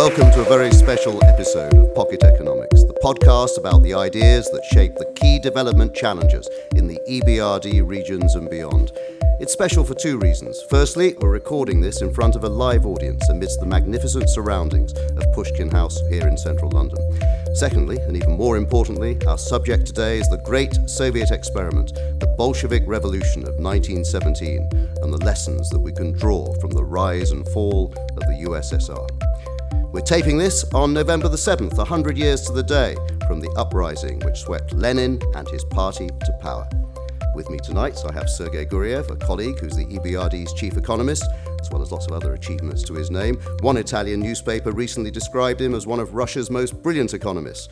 welcome to a very special episode of Pocket Economics, the podcast about the ideas that shape the key development challenges in the EBRD regions and beyond. It's special for two reasons. Firstly, we're recording this in front of a live audience amidst the magnificent surroundings of Pushkin House here in central London. Secondly, and even more importantly, our subject today is the great Soviet experiment, the Bolshevik Revolution of 1917, and the lessons that we can draw from the rise and fall of the USSR. We're taping this on November the 7th, 100 years to the day from the uprising which swept Lenin and his party to power. With me tonight, so I have Sergei Guriev, a colleague who's the EBRD's chief economist, as well as lots of other achievements to his name. One Italian newspaper recently described him as one of Russia's most brilliant economists.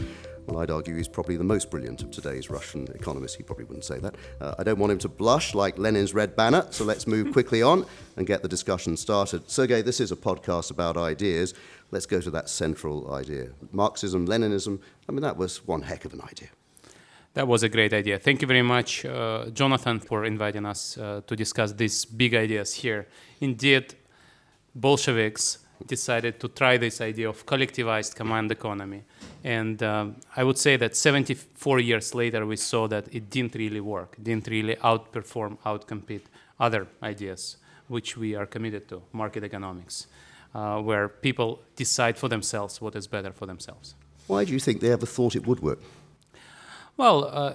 Well, I'd argue he's probably the most brilliant of today's Russian economists. He probably wouldn't say that. Uh, I don't want him to blush like Lenin's red banner, so let's move quickly on and get the discussion started. Sergei, this is a podcast about ideas. Let's go to that central idea. Marxism, Leninism, I mean, that was one heck of an idea. That was a great idea. Thank you very much, uh, Jonathan, for inviting us uh, to discuss these big ideas here. Indeed, Bolsheviks decided to try this idea of collectivized command economy. And um, I would say that 74 years later, we saw that it didn't really work, didn't really outperform, outcompete other ideas, which we are committed to, market economics, uh, where people decide for themselves what is better for themselves. Why do you think they ever thought it would work? Well, uh,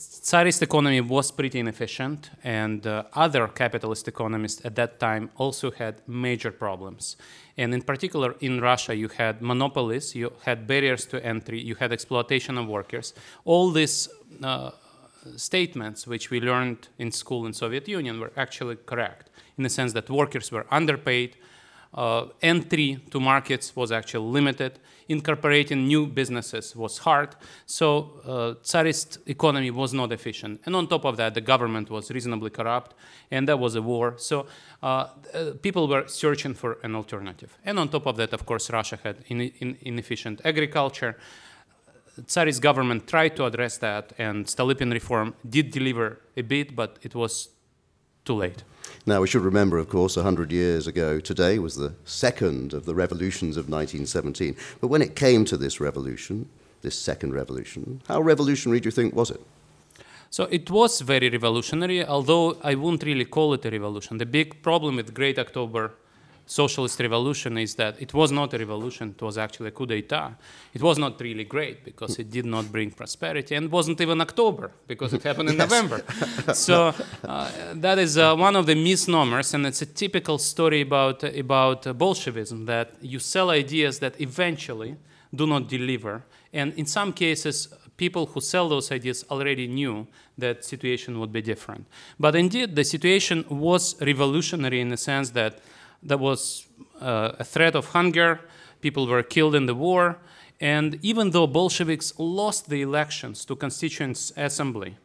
Tsarist economy was pretty inefficient, and uh, other capitalist economists at that time also had major problems. And in particular, in Russia, you had monopolies, you had barriers to entry, you had exploitation of workers. All these uh, statements, which we learned in school in Soviet Union, were actually correct in the sense that workers were underpaid, entry to markets was actually limited. Incorporating new businesses was hard. So uh, Tsarist economy was not efficient. And on top of that, the government was reasonably corrupt, and there was a war. So uh, uh people were searching for an alternative. And on top of that, of course, Russia had in, in, inefficient agriculture. Tsarist government tried to address that, and Stolypin reform did deliver a bit, but it was too late. Now, we should remember, of course, 100 years ago, today was the second of the revolutions of 1917. But when it came to this revolution, this second revolution, how revolutionary do you think was it? So it was very revolutionary, although I wouldn't really call it a revolution. The big problem with Great October socialist revolution is that it was not a revolution, it was actually a coup d'etat. It was not really great because it did not bring prosperity and wasn't even October because it happened in November. so uh, that is uh, one of the misnomers, and it's a typical story about, about uh, Bolshevism that you sell ideas that eventually do not deliver. And in some cases, people who sell those ideas already knew that situation would be different. But indeed, the situation was revolutionary in the sense that there was uh, a threat of hunger, people were killed in the war, and even though Bolsheviks lost the elections to Constituent Assembly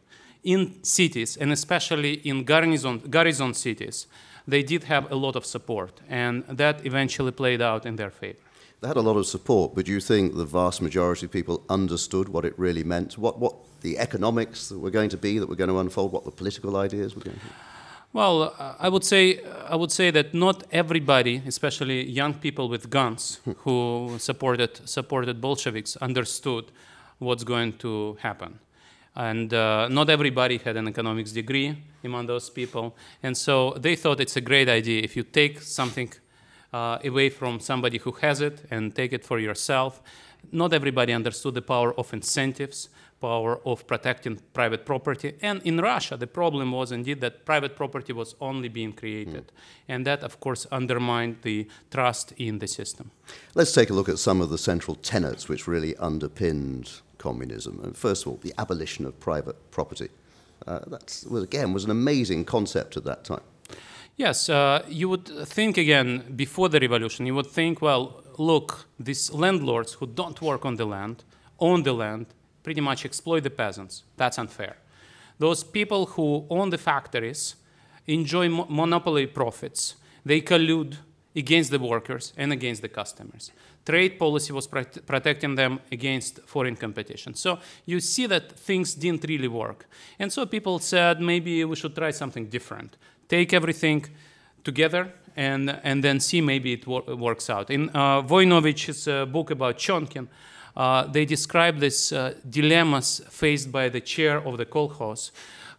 in cities, and especially in garrison, garrison cities, they did have a lot of support, and that eventually played out in their favor. They had a lot of support, but do you think the vast majority of people understood what it really meant? What, what the economics that were going to be, that were going to unfold, what the political ideas were going to be? Well, uh, I would say uh, I would say that not everybody, especially young people with guns hmm. who supported supported Bolsheviks, understood what's going to happen, and uh, not everybody had an economics degree among those people, and so they thought it's a great idea if you take something uh, away from somebody who has it and take it for yourself. Not everybody understood the power of incentives power of protecting private property. And in Russia, the problem was indeed that private property was only being created. Mm. And that, of course, undermined the trust in the system. Let's take a look at some of the central tenets which really underpinned communism. And first of all, the abolition of private property. Uh, that was, again, was an amazing concept at that time. Yes, uh, you would think again before the revolution, you would think, well, look, these landlords who don't work on the land, own the land, pretty much exploit the peasants. That's unfair. Those people who own the factories enjoy mo- monopoly profits. They collude against the workers and against the customers. Trade policy was pro- protecting them against foreign competition. So you see that things didn't really work. And so people said maybe we should try something different. Take everything together and, and then see maybe it wor- works out. In uh, Voinovich's uh, book about Chonkin, uh, they describe these uh, dilemmas faced by the chair of the kolkhoz,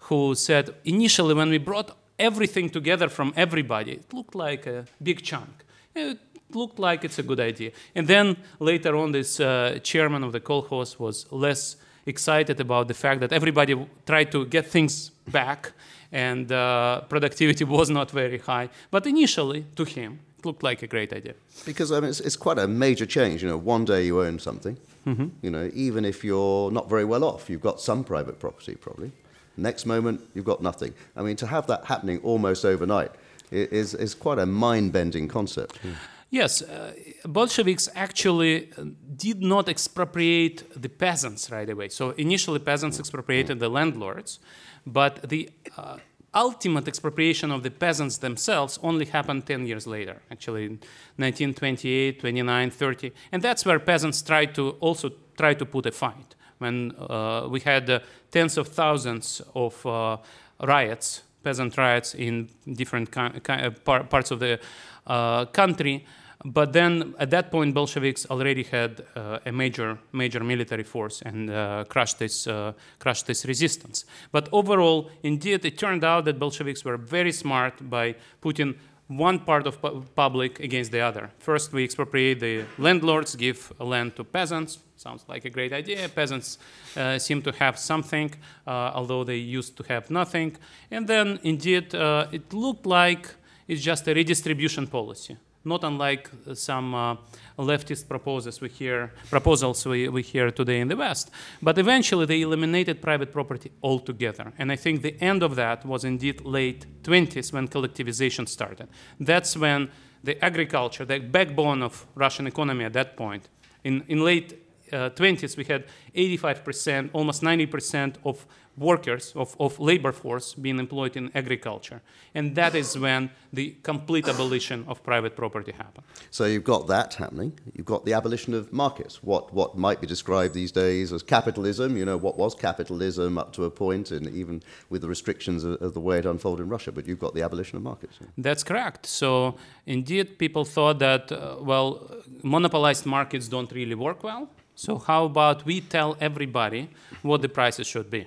who said initially when we brought everything together from everybody, it looked like a big chunk. It looked like it's a good idea. And then later on, this uh, chairman of the kolkhoz was less excited about the fact that everybody tried to get things back and uh, productivity was not very high. But initially, to him, it looked like a great idea. Because I mean, it's, it's quite a major change. You know, one day you own something. Mm-hmm. You know, even if you're not very well off, you've got some private property probably. Next moment, you've got nothing. I mean, to have that happening almost overnight is, is quite a mind-bending concept. Mm. Yes, uh, Bolsheviks actually uh, did not expropriate the peasants right away. So initially, peasants expropriated the landlords, but the uh, ultimate expropriation of the peasants themselves only happened 10 years later, actually in 1928, 29, 30. And that's where peasants tried to also try to put a fight. When uh, we had uh, tens of thousands of uh, riots, peasant riots in different parts of the uh, country, but then at that point, Bolsheviks already had uh, a major, major military force and uh, crushed this, uh, crushed this resistance. But overall, indeed, it turned out that Bolsheviks were very smart by putting one part of pu- public against the other. First, we expropriate the landlords, give land to peasants. Sounds like a great idea. Peasants uh, seem to have something, uh, although they used to have nothing. And then, indeed, uh, it looked like it's just a redistribution policy not unlike some uh, leftist proposals we hear, proposals we, we hear today in the West. But eventually they eliminated private property altogether. And I think the end of that was indeed late 20s when collectivization started. That's when the agriculture, the backbone of Russian economy at that point, in, in late uh, 20s we had 85%, almost 90% of workers, of, of labor force being employed in agriculture. And that is when the complete abolition of private property happened. So you've got that happening. You've got the abolition of markets, what, what might be described these days as capitalism. You know, what was capitalism up to a point, and even with the restrictions of, of the way it unfolded in Russia. But you've got the abolition of markets. That's correct. So indeed, people thought that, uh, well, monopolized markets don't really work well. So how about we tell everybody what the prices should be?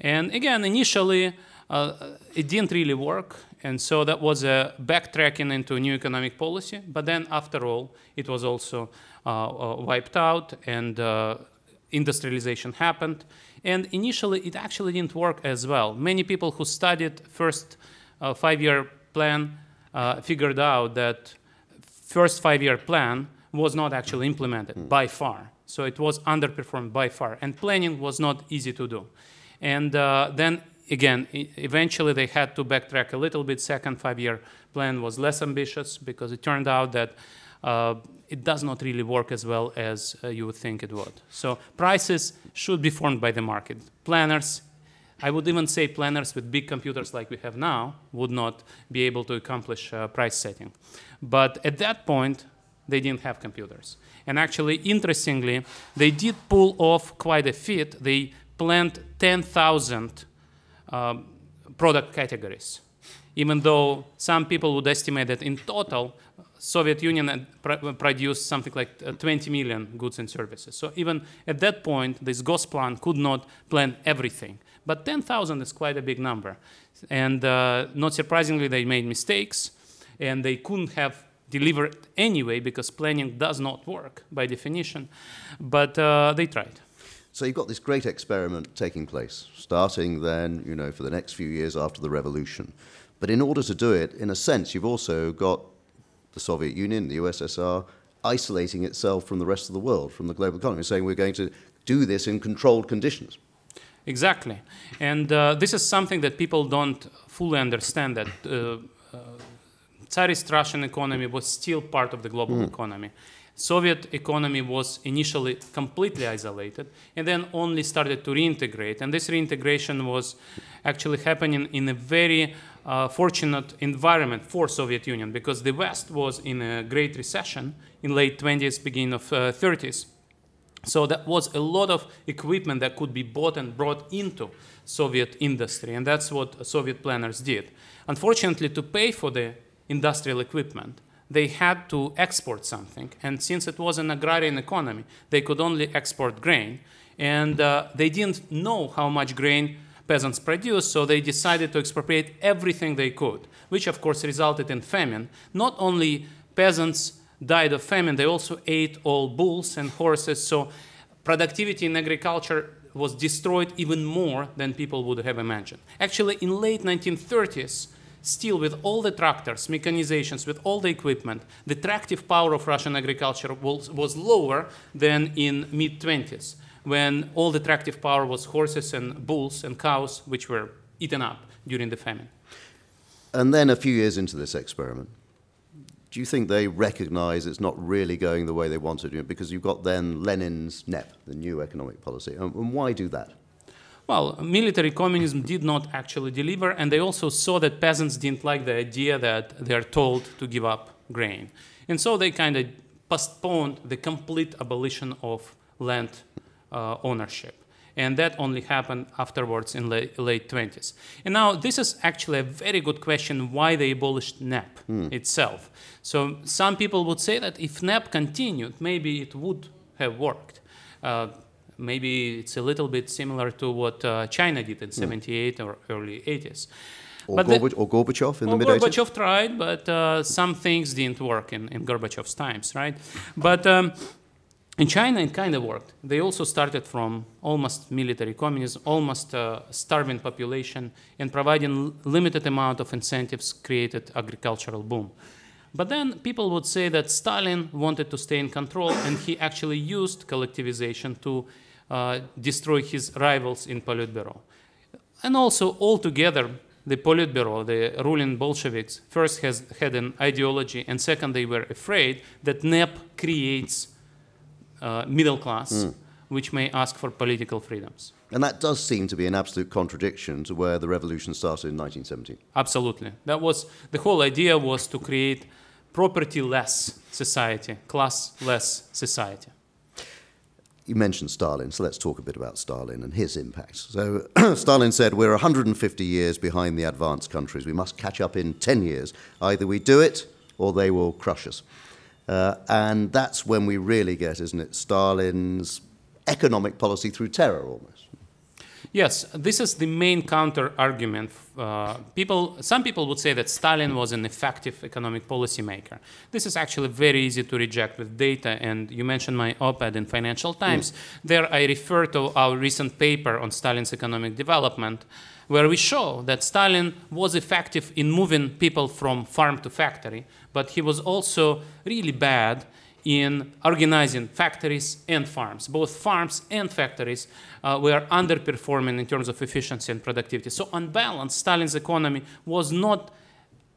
And again, initially, uh, it didn't really work. And so that was a backtracking into new economic policy. But then, after all, it was also uh, uh, wiped out and uh, industrialization happened. And initially, it actually didn't work as well. Many people who studied first uh, five-year plan uh, figured out that first five-year plan was not actually implemented by far. So it was underperformed by far. And planning was not easy to do. And uh, then again, eventually they had to backtrack a little bit. Second five-year plan was less ambitious because it turned out that uh, it does not really work as well as uh, you would think it would. So prices should be formed by the market. Planners, I would even say planners with big computers like we have now would not be able to accomplish uh, price setting. But at that point, they didn't have computers. And actually, interestingly, they did pull off quite a feat. They planned 10,000 um, product categories, even though some people would estimate that in total, Soviet Union pr- produced something like uh, 20 million goods and services. So even at that point, this Gosplan could not plan everything. But 10,000 is quite a big number. And uh, not surprisingly, they made mistakes, and they couldn't have delivered anyway because planning does not work by definition. But uh, they tried. So you've got this great experiment taking place, starting then, you know, for the next few years after the revolution. But in order to do it, in a sense, you've also got the Soviet Union, the USSR, isolating itself from the rest of the world, from the global economy, saying we're going to do this in controlled conditions. Exactly. And uh, this is something that people don't fully understand that uh, Tsarist Russian economy was still part of the global mm. economy. Soviet economy was initially completely isolated and then only started to reintegrate. And this reintegration was actually happening in a very uh, fortunate environment for Soviet Union because the West was in a great recession in late 20s, beginning of uh, 30s. So that was a lot of equipment that could be bought and brought into Soviet industry, and that's what Soviet planners did. Unfortunately, to pay for the industrial equipment, they had to export something. And since it was an agrarian economy, they could only export grain. And uh, they didn't know how much grain peasants produced, so they decided to expropriate everything they could, which of course resulted in famine. Not only peasants died of famine, they also ate all bulls and horses. So productivity in agriculture was destroyed even more than people would have imagined. Actually, in late 1930s, still with all the tractors, mechanizations, with all the equipment, the tractive power of Russian agriculture was, was lower than in mid 20s, when all the tractive power was horses and bulls and cows, which were eaten up during the famine. And then a few years into this experiment, do you think they recognize it's not really going the way they wanted to? Because you've got then Lenin's NEP, the new economic policy. And why do that? Well, military communism did not actually deliver, and they also saw that peasants didn't like the idea that they are told to give up grain. And so they kind of postponed the complete abolition of land uh, ownership and that only happened afterwards in la- late 20s. And now this is actually a very good question why they abolished NEP mm. itself. So some people would say that if NEP continued, maybe it would have worked. Uh, maybe it's a little bit similar to what uh, China did in mm. 78 or early 80s. Or, Gorbachev, the, or Gorbachev in the mid 80s? Gorbachev tried, but uh, some things didn't work in, in Gorbachev's times, right? But um, in China, it kind of worked. They also started from almost military communism, almost a starving population, and providing limited amount of incentives created agricultural boom. But then people would say that Stalin wanted to stay in control, and he actually used collectivization to uh, destroy his rivals in Politburo. And also, altogether, the Politburo, the ruling Bolsheviks, first has, had an ideology, and second, they were afraid that NEP creates uh, middle class, mm. which may ask for political freedoms. And that does seem to be an absolute contradiction to where the revolution started in 1917. Absolutely. That was the whole idea was to create property-less society, class-less society. You mentioned Stalin, so let's talk a bit about Stalin and his impact. So, Stalin said, We're 150 years behind the advanced countries. We must catch up in 10 years. Either we do it or they will crush us. Uh, and that's when we really get, isn't it, Stalin's economic policy through terror almost. Yes, this is the main counter argument. Uh, people, some people would say that Stalin was an effective economic policymaker. This is actually very easy to reject with data, and you mentioned my op ed in Financial Times. Mm. There, I refer to our recent paper on Stalin's economic development where we show that Stalin was effective in moving people from farm to factory, but he was also really bad in organizing factories and farms. Both farms and factories uh, were underperforming in terms of efficiency and productivity. So, on balance, Stalin's economy was not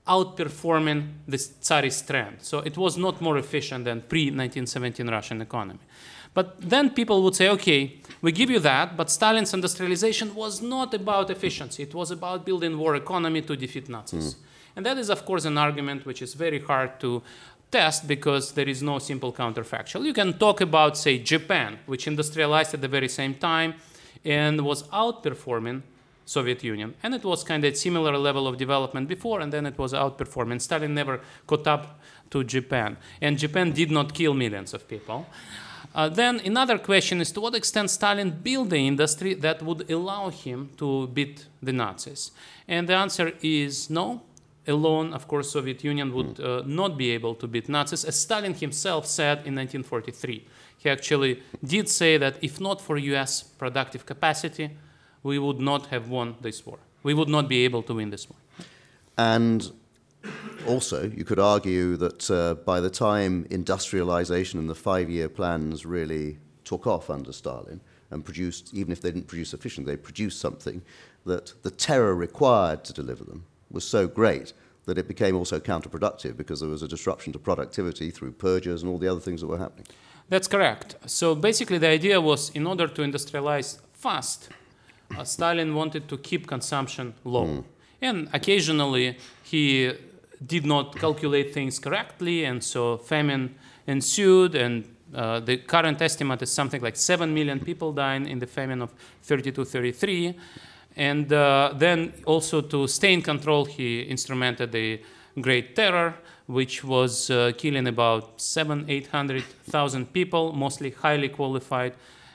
outperforming the Tsarist trend. So, it was not more efficient than pre 1917 Russian economy. But then people would say, okay, we give you that, but Stalin's industrialization was not about efficiency. It was about building war economy to defeat Nazis. Mm. And that is, of course, an argument which is very hard to test because there is no simple counterfactual. You can talk about, say, Japan, which industrialized at the very same time and was outperforming Soviet Union. And it was kind of similar level of development before, and then it was outperforming. Stalin never caught up to Japan. And Japan did not kill millions of people. Uh, then another question is to what extent Stalin built the industry that would allow him to beat the Nazis? And the answer is no. Alone, of course, Soviet Union would uh, not be able to beat Nazis, as Stalin himself said in 1943. He actually did say that if not for U.S. productive capacity, we would not have won this war. We would not be able to win this war. And also, you could argue that uh, by the time industrialization and the five year plans really took off under Stalin and produced, even if they didn't produce sufficient, they produced something, that the terror required to deliver them was so great that it became also counterproductive because there was a disruption to productivity through purges and all the other things that were happening. That's correct. So basically, the idea was in order to industrialize fast, uh, Stalin wanted to keep consumption low. Mm. And occasionally, he did not calculate things correctly, and so famine ensued. And uh, the current estimate is something like 7 million people dying in the famine of 32 33. And uh, then also to stay in control, he instrumented the Great Terror, which was uh, killing about seven, eight hundred thousand people, mostly highly qualified,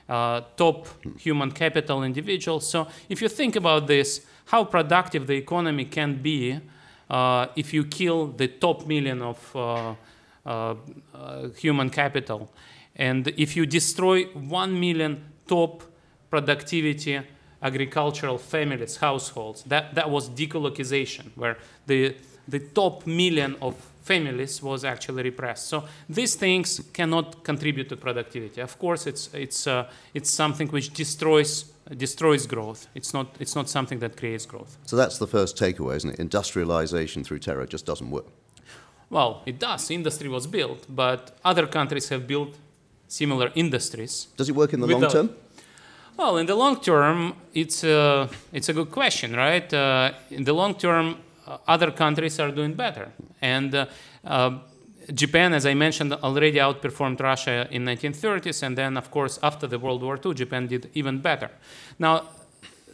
uh, top human capital individuals. So if you think about this, how productive the economy can be uh, if you kill the top million of uh, uh, human capital, and if you destroy one million top productivity agricultural families, households. That, that was dekulakization, where the, the top million of families was actually repressed. So these things cannot contribute to productivity. Of course, it's, it's, uh, it's something which destroys, destroys growth. It's not, it's not something that creates growth. So that's the first takeaway, isn't it? Industrialization through terror just doesn't work. Well, it does. Industry was built, but other countries have built similar industries. Does it work in the long term? Well, in the long term, it's a, it's a good question, right? Uh, in the long term, uh, other countries are doing better. And uh, uh, Japan, as I mentioned, already outperformed Russia in 1930s, and then, of course, after the World War II, Japan did even better. Now,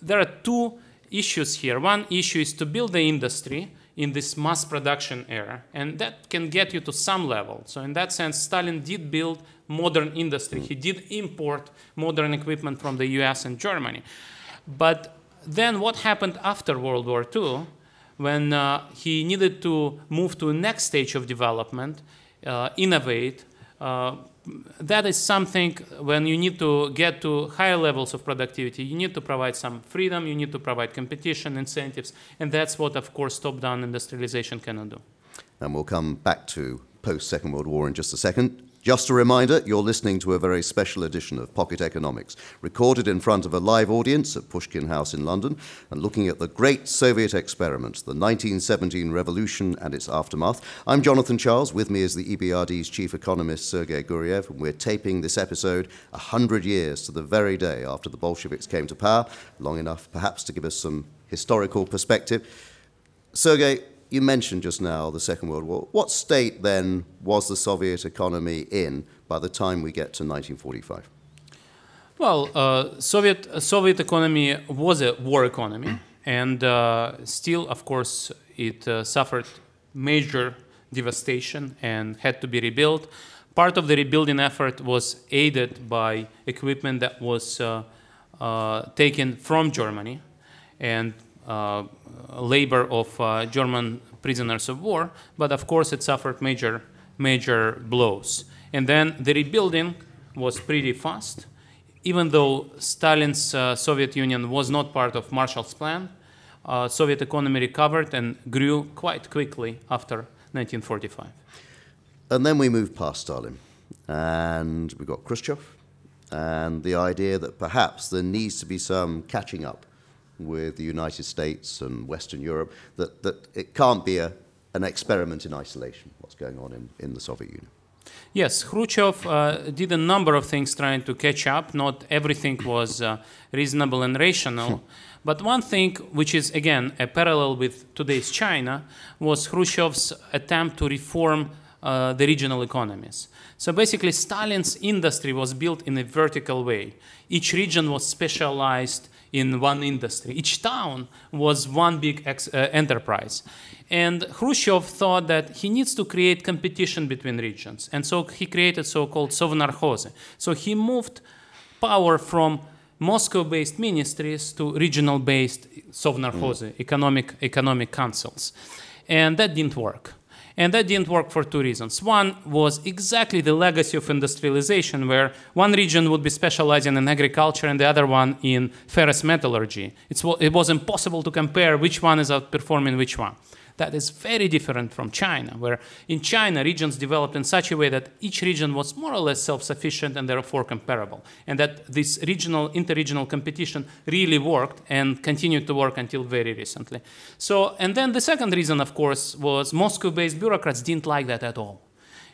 there are two issues here. One issue is to build the industry in this mass production era, and that can get you to some level. So, in that sense, Stalin did build modern industry. He did import modern equipment from the US and Germany. But then what happened after World War II when uh, he needed to move to the next stage of development, uh, innovate? Uh, that is something when you need to get to higher levels of productivity, you need to provide some freedom, you need to provide competition, incentives, and that's what, of course, top down industrialization cannot do. And we'll come back to post Second World War in just a second. Just a reminder, you're listening to a very special edition of Pocket Economics, recorded in front of a live audience at Pushkin House in London, and looking at the great Soviet experiment, the 1917 revolution and its aftermath. I'm Jonathan Charles. With me is the EBRD's chief economist, Sergei Guriev, and we're taping this episode 100 years to the very day after the Bolsheviks came to power, long enough perhaps to give us some historical perspective. Sergei, you mentioned just now the Second World War. What state then was the Soviet economy in by the time we get to 1945? Well, uh, Soviet uh, Soviet economy was a war economy, and uh, still, of course, it uh, suffered major devastation and had to be rebuilt. Part of the rebuilding effort was aided by equipment that was uh, uh, taken from Germany, and labor of uh, German prisoners of war, but of course it suffered major, major blows. And then the rebuilding was pretty fast. Even though Stalin's uh, Soviet Union was not part of Marshall's Plan, uh, Soviet economy recovered and grew quite quickly after 1945. And then we moved past Stalin, and we got Khrushchev, and the idea that perhaps there needs to be some catching up with the United States and Western Europe, that, that it can't be a, an experiment in isolation, what's going on in, in the Soviet Union. Yes, Khrushchev uh, did a number of things trying to catch up. Not everything was uh, reasonable and rational. but one thing, which is again a parallel with today's China, was Khrushchev's attempt to reform uh, the regional economies. So basically, Stalin's industry was built in a vertical way. Each region was specialized in one industry. Each town was one big ex- uh, enterprise. And Khrushchev thought that he needs to create competition between regions. And so he created so called Sovnarkhozy. So he moved power from Moscow based ministries to regional based Sovnarkhozy, mm. economic, economic councils. And that didn't work. And that didn't work for two reasons. One was exactly the legacy of industrialization, where one region would be specializing in agriculture and the other one in ferrous metallurgy. It's, it was impossible to compare which one is outperforming which one. That is very different from China, where in China, regions developed in such a way that each region was more or less self sufficient and therefore comparable. And that this regional, interregional competition really worked and continued to work until very recently. So, and then the second reason, of course, was Moscow based bureaucrats didn't like that at all.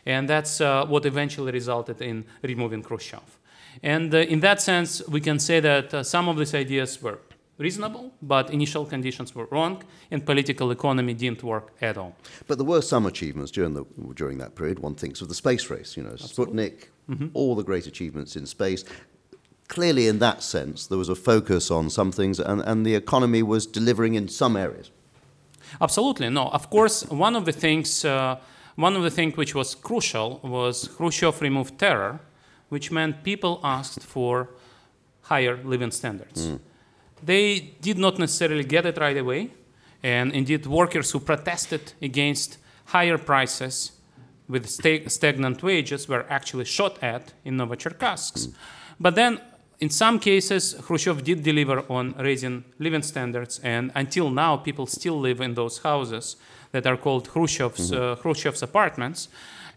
And that's uh, what eventually resulted in removing Khrushchev. And uh, in that sense, we can say that uh, some of these ideas were reasonable, but initial conditions were wrong, and political economy didn't work at all. But there were some achievements during the during that period. One thinks of the space race, you know, Absolutely. Sputnik, mm-hmm. all the great achievements in space. clearly, in that sense, there was a focus on some things, and, and the economy was delivering in some areas. Absolutely, no. Of course, one of the things, uh, one of the things which was crucial was Khrushchev removed terror, which meant people asked for higher living standards. Mm. They did not necessarily get it right away, and indeed, workers who protested against higher prices with stagnant wages were actually shot at in Novocherkassk. But then, in some cases, Khrushchev did deliver on raising living standards, and until now, people still live in those houses that are called Khrushchev's, mm-hmm. uh, Khrushchev's apartments.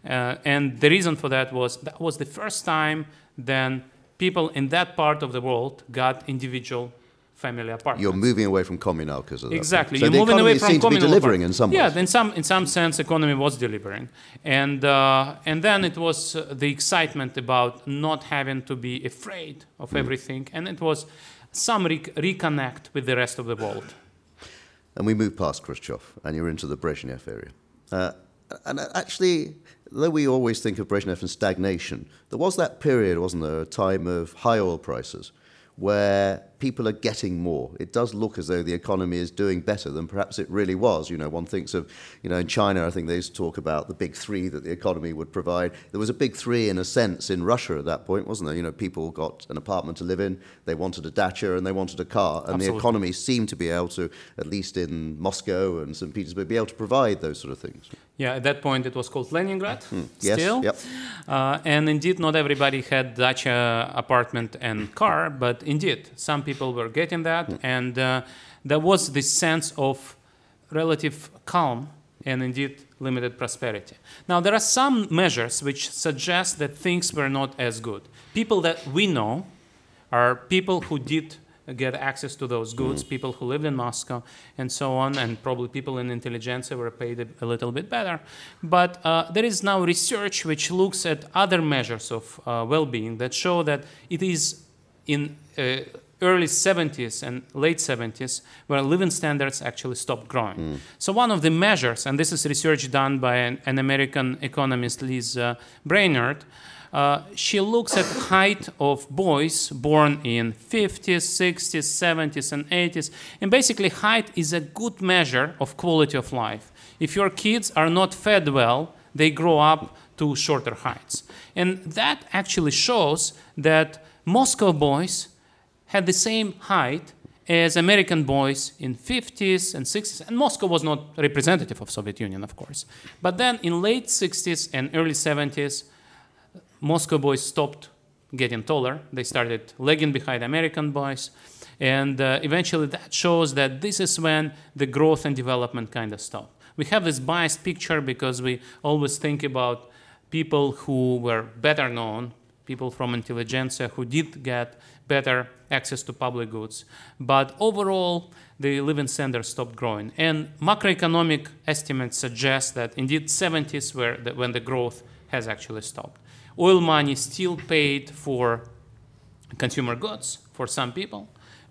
Uh, and the reason for that was that was the first time then people in that part of the world got individual family apartments. You're moving away from communal because of that. Exactly. So You're the moving economy away from seemed to be delivering in some ways. Yeah, in some in some sense, economy was delivering, and uh, and then it was uh, the excitement about not having to be afraid of Mm. everything, and it was some re- reconnect with the rest of the world. And we move past Khrushchev, and you're into the Brezhnev area. Uh, and actually, though we always think of Brezhnev and stagnation, there was that period, wasn't there, a time of high oil prices where people are getting more. It does look as though the economy is doing better than perhaps it really was. You know, one thinks of, you know, in China, I think they used to talk about the big three that the economy would provide. There was a big three in a sense in Russia at that point, wasn't there? You know, people got an apartment to live in, they wanted a dacha, and they wanted a car. And Absolutely. the economy seemed to be able to, at least in Moscow and St. Petersburg, be able to provide those sort of things. Yeah, at that point it was called Leningrad. Yes, Still, yep. uh, and indeed, not everybody had dacha, apartment, and car, but indeed, some people were getting that, Hmm. and uh, there was this sense of relative calm and indeed limited prosperity. Now, there are some measures which suggest that things were not as good. People that we know are people who did get access to those goods, people who lived in Moscow, and so on, and probably people in intelligentsia were paid a, a little bit better. But uh, there is now research which looks at other measures of uh, well-being that show that it is in uh, early 70s and late 70s where living standards actually stopped growing. So one of the measures, and this is research done by an, an American economist, Liz uh, Brainerd, uh, she looks at height of boys born in 50s, 60s, 70s, and 80s. And basically, height is a good measure of quality of life. If your kids are not fed well, they grow up to shorter heights. And that actually shows that Moscow boys had the same height as American boys in 50s and 60s. And Moscow was not representative of Soviet Union, of course. But then in late 60s and early 70s, Moscow boys stopped getting taller. They started lagging behind American boys. And uh, eventually that shows that this is when the growth and development kind of stopped. We have this biased picture because we always think about people who were better known, people from intelligentsia who did get better access to public goods. But overall, the living standards stopped growing. And macroeconomic estimates suggest that indeed 70s were the, when the growth has actually stopped. Oil money still paid for consumer goods for some people,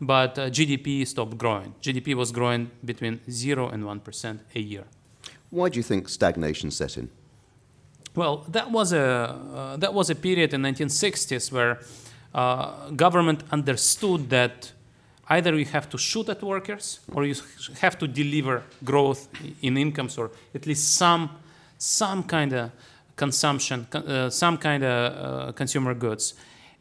but uh, GDP stopped growing. GDP was growing between 0 and 1% a year. Why do you think stagnation set in? Well, that was a uh, that was a period in 1960s where uh, government understood that either you have to shoot at workers or you have to deliver growth in incomes or at least some some kind of consumption, uh, some kind of uh, consumer goods,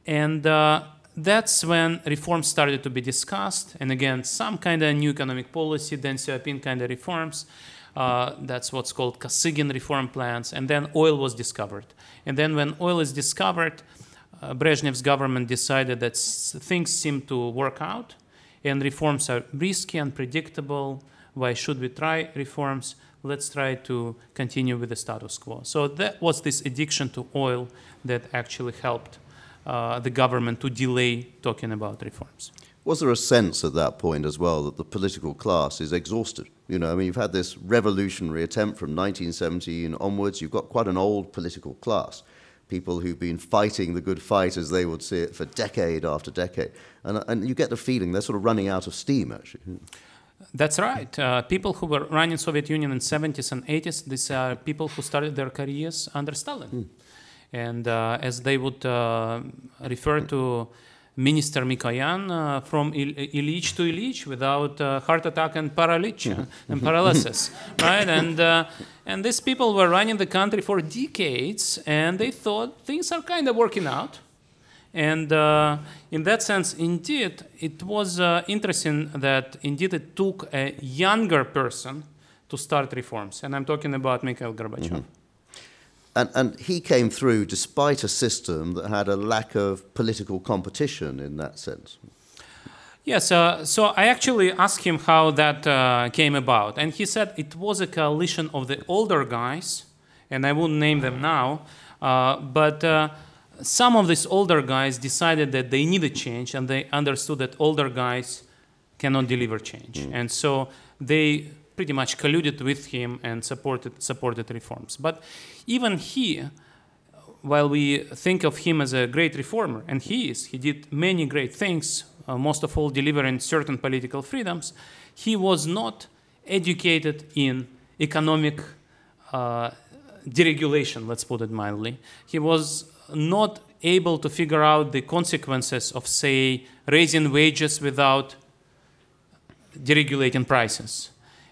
and uh, that's when reforms started to be discussed. And again, some kind of new economic policy, Deng Xiaoping kind of reforms. Uh, that's what's called Kosygin reform plans. And then oil was discovered. And then when oil is discovered, Brezhnev's government decided that things seem to work out and reforms are risky, and unpredictable. Why should we try reforms? Let's try to continue with the status quo. So that was this addiction to oil that actually helped uh, the government to delay talking about reforms. Was there a sense at that point as well that the political class is exhausted? You know, I mean, you've had this revolutionary attempt from 1917 onwards. You've got quite an old political class, people who've been fighting the good fight, as they would see it, for decade after decade. And, and you get the feeling they're sort of running out of steam, actually. That's right. Uh, people who were running Soviet Union in 70s and 80s, these are people who started their careers under Stalin. And uh, as they would uh, refer to Minister Mikoyan uh, from Il- Ilyich to Ilyich without uh, heart attack and paralysis and paralysis, right? And uh, and these people were running the country for decades, and they thought things are kind of working out. And uh, in that sense, indeed, it was uh, interesting that indeed it took a younger person to start reforms, and I'm talking about Mikhail Gorbachev. And, and he came through despite a system that had a lack of political competition in that sense. Yes, uh, so I actually asked him how that uh, came about, and he said it was a coalition of the older guys, and I won't name them now, uh, but uh, some of these older guys decided that they needed change, and they understood that older guys cannot deliver change, and so they pretty much colluded with him and supported supported reforms. But even he while we think of him as a great reformer, and he is, he did many great things, uh, most of all delivering certain political freedoms, he was not educated in economic uh, deregulation, let's put it mildly. He was not able to figure out the consequences of, say, raising wages without deregulating prices.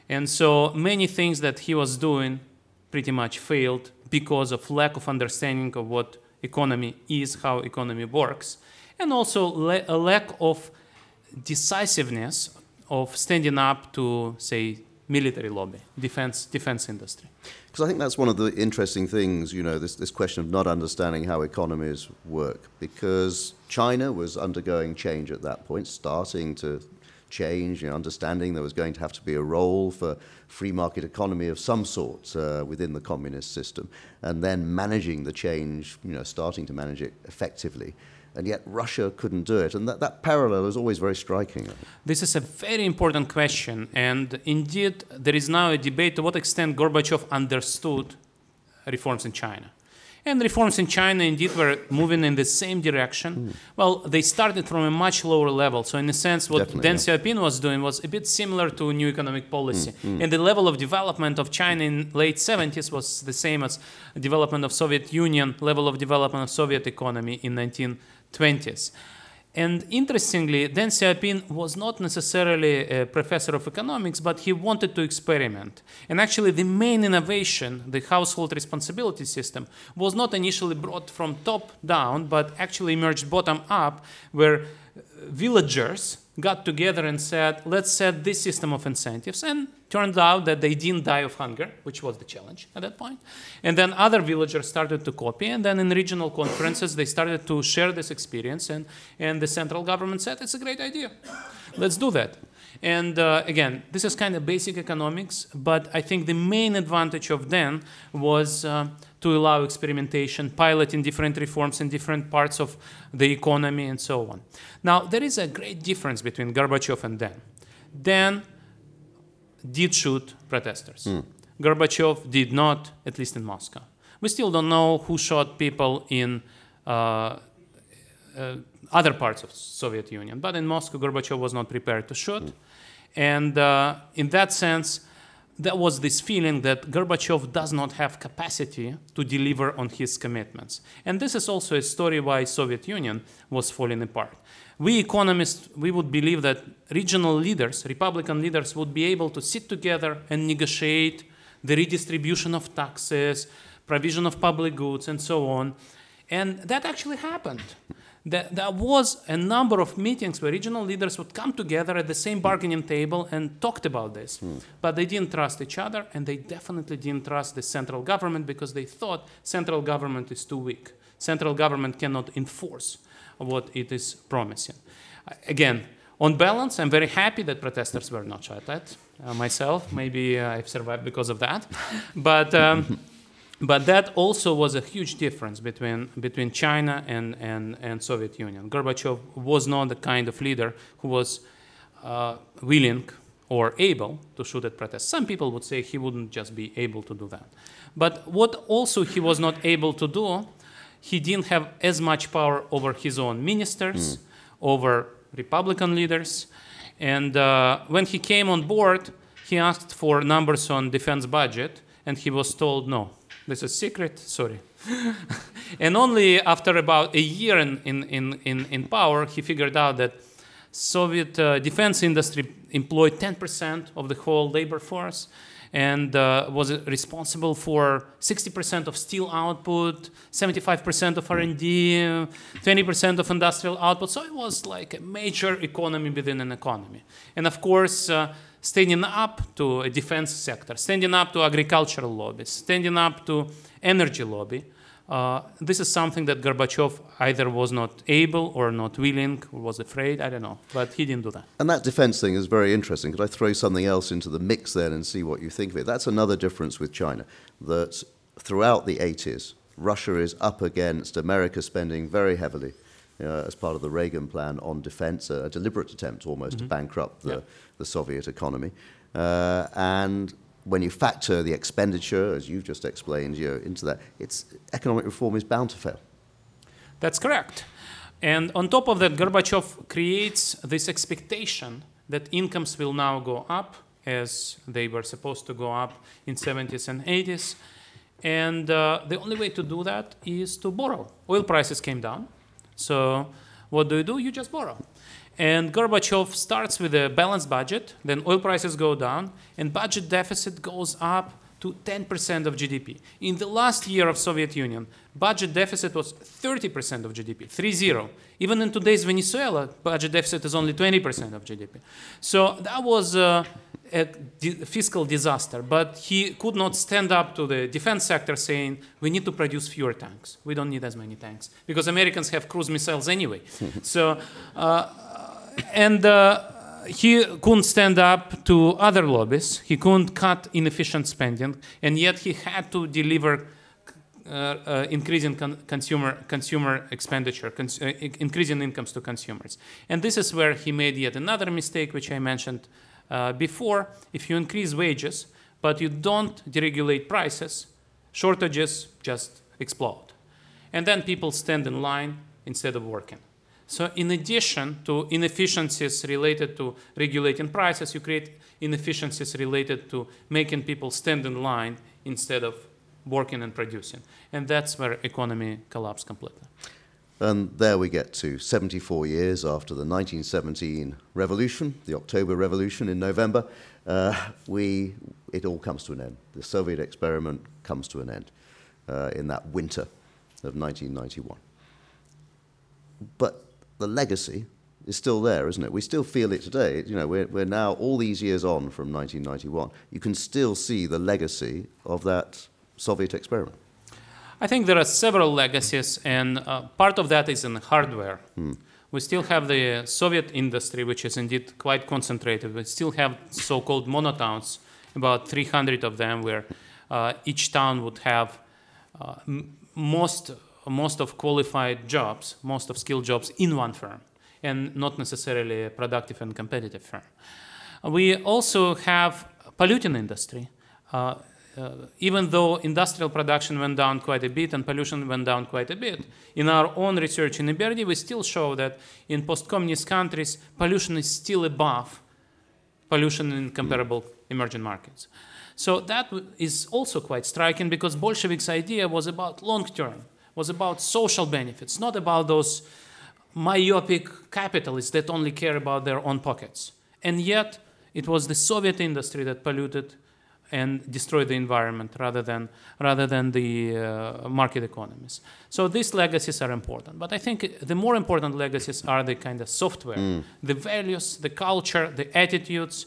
And so many things that he was doing pretty much failed because of lack of understanding of what economy is, how economy works, and also a lack of decisiveness of standing up to, say, military lobby, defense, defense industry. Because I think that's one of the interesting things, you know, this, this question of not understanding how economies work. Because China was undergoing change at that point, starting to change, you know, understanding there was going to have to be a role for free market economy of some sort uh, within the communist system, and then managing the change, you know, starting to manage it effectively. And yet Russia couldn't do it. And that, that parallel is always very striking. This is a very important question, and indeed, there is now a debate to what extent Gorbachev understood reforms in China. And reforms in China indeed were moving in the same direction. Hmm. Well, they started from a much lower level. So, in a sense, what Definitely, Deng Xiaoping was doing was a bit similar to new economic policy. Hmm, hmm. And the level of development of China in late 70s was the same as development of Soviet Union, level of development of Soviet economy in 1920s. And interestingly, Deng Xiaoping was not necessarily a professor of economics, but he wanted to experiment. And actually, the main innovation, the household responsibility system, was not initially brought from top down, but actually emerged bottom up, where villagers got together and said, let's set this system of incentives. And turned out that they didn't die of hunger, which was the challenge at that point. And then other villagers started to copy. And then in regional conferences, they started to share this experience. And, and the central government said, it's a great idea. Let's do that. And uh, again, this is kind of basic economics, but I think the main advantage of Deng was uh, to allow experimentation, piloting different reforms in different parts of the economy, and so on. Now, there is a great difference between Gorbachev and Deng. Deng did shoot protesters. Gorbachev did not, at least in Moscow. We still don't know who shot people in uh, uh, other parts of Soviet Union, but in Moscow, Gorbachev was not prepared to shoot, and uh, in that sense, there was this feeling that Gorbachev does not have capacity to deliver on his commitments, and this is also a story why Soviet Union was falling apart. We economists, we would believe that regional leaders, Republican leaders, would be able to sit together and negotiate the redistribution of taxes, provision of public goods, and so on. And that actually happened. There, there was a number of meetings where regional leaders would come together at the same bargaining table and talked about this. But they didn't trust each other, and they definitely didn't trust the central government because they thought central government is too weak. Central government cannot enforce what it is promising. Again, on balance, I'm very happy that protesters were not shot at. Uh, myself, maybe uh, I've survived because of that. But um, but that also was a huge difference between, between China and, and, and Soviet Union. Gorbachev was not the kind of leader who was uh, willing or able to shoot at protests. Some people would say he wouldn't just be able to do that. But what also he was not able to do, he didn't have as much power over his own ministers, over Republican leaders. And uh, when he came on board, he asked for numbers on defense budget, and he was told no This is secret, sorry. and only after about a year in, in, in, in, in power, he figured out that Soviet uh, defense industry employed 10% of the whole labor force and uh, was responsible for 60% of steel output, 75% of R&D, 20% of industrial output. So it was like a major economy within an economy. And of course, uh, standing up to a defense sector, standing up to agricultural lobbies, standing up to energy lobby, uh, this is something that Gorbachev either was not able or not willing or was afraid, I don't know, but he didn't do that. And that defense thing is very interesting. Could I throw something else into the mix then and see what you think of it? That's another difference with China, that throughout the 80s, Russia is up against America spending very heavily uh, as part of the Reagan plan on defense, a deliberate attempt almost mm-hmm. to bankrupt the, yeah. the Soviet economy. Uh, and when you factor the expenditure, as you've just explained, you know, into that, it's economic reform is bound to fail. That's correct. And on top of that, Gorbachev creates this expectation that incomes will now go up as they were supposed to go up in 70s and 80s. And uh, the only way to do that is to borrow. Oil prices came down. So what do you do? You just borrow. And Gorbachev starts with a balanced budget, then oil prices go down, and budget deficit goes up to 10% of GDP. In the last year of Soviet Union, budget deficit was 30% of GDP, 3-0. Even in today's Venezuela, budget deficit is only 20% of GDP. So that was uh, a di- fiscal disaster, but he could not stand up to the defense sector saying, we need to produce fewer tanks. We don't need as many tanks, because Americans have cruise missiles anyway. so uh, and uh, he couldn't stand up to other lobbies. He couldn't cut inefficient spending, and yet he had to deliver uh, uh, increasing con- consumer consumer expenditure, cons- uh, increasing incomes to consumers. And this is where he made yet another mistake, which I mentioned uh, before. If you increase wages but you don't deregulate prices, shortages just explode, and then people stand in line instead of working. So in addition to inefficiencies related to regulating prices, you create inefficiencies related to making people stand in line instead of working and producing. And that's where economy collapsed completely. And there we get to 74 years after the 1917 revolution, the October Revolution in November. Uh, we, it all comes to an end. The Soviet experiment comes to an end uh, in that winter of 1991. But the legacy is still there, isn't it? We still feel it today. You know, we're, we're now all these years on from 1991. You can still see the legacy of that Soviet experiment. I think there are several legacies, and uh, part of that is in hardware. Hmm. We still have the Soviet industry, which is indeed quite concentrated. We still have so called monotowns, about 300 of them, where uh, each town would have uh, m- most most of qualified jobs, most of skilled jobs in one firm, and not necessarily a productive and competitive firm. We also have polluting industry. Uh, uh, even though industrial production went down quite a bit and pollution went down quite a bit, in our own research in EBRD, we still show that in post-communist countries, pollution is still above pollution in comparable emerging markets. So that is also quite striking because Bolsheviks' idea was about long-term was about social benefits, not about those myopic capitalists that only care about their own pockets. And yet, it was the Soviet industry that polluted and destroyed the environment rather than, rather than the uh, market economies. So these legacies are important. But I think the more important legacies are the kind of software, mm. the values, the culture, the attitudes,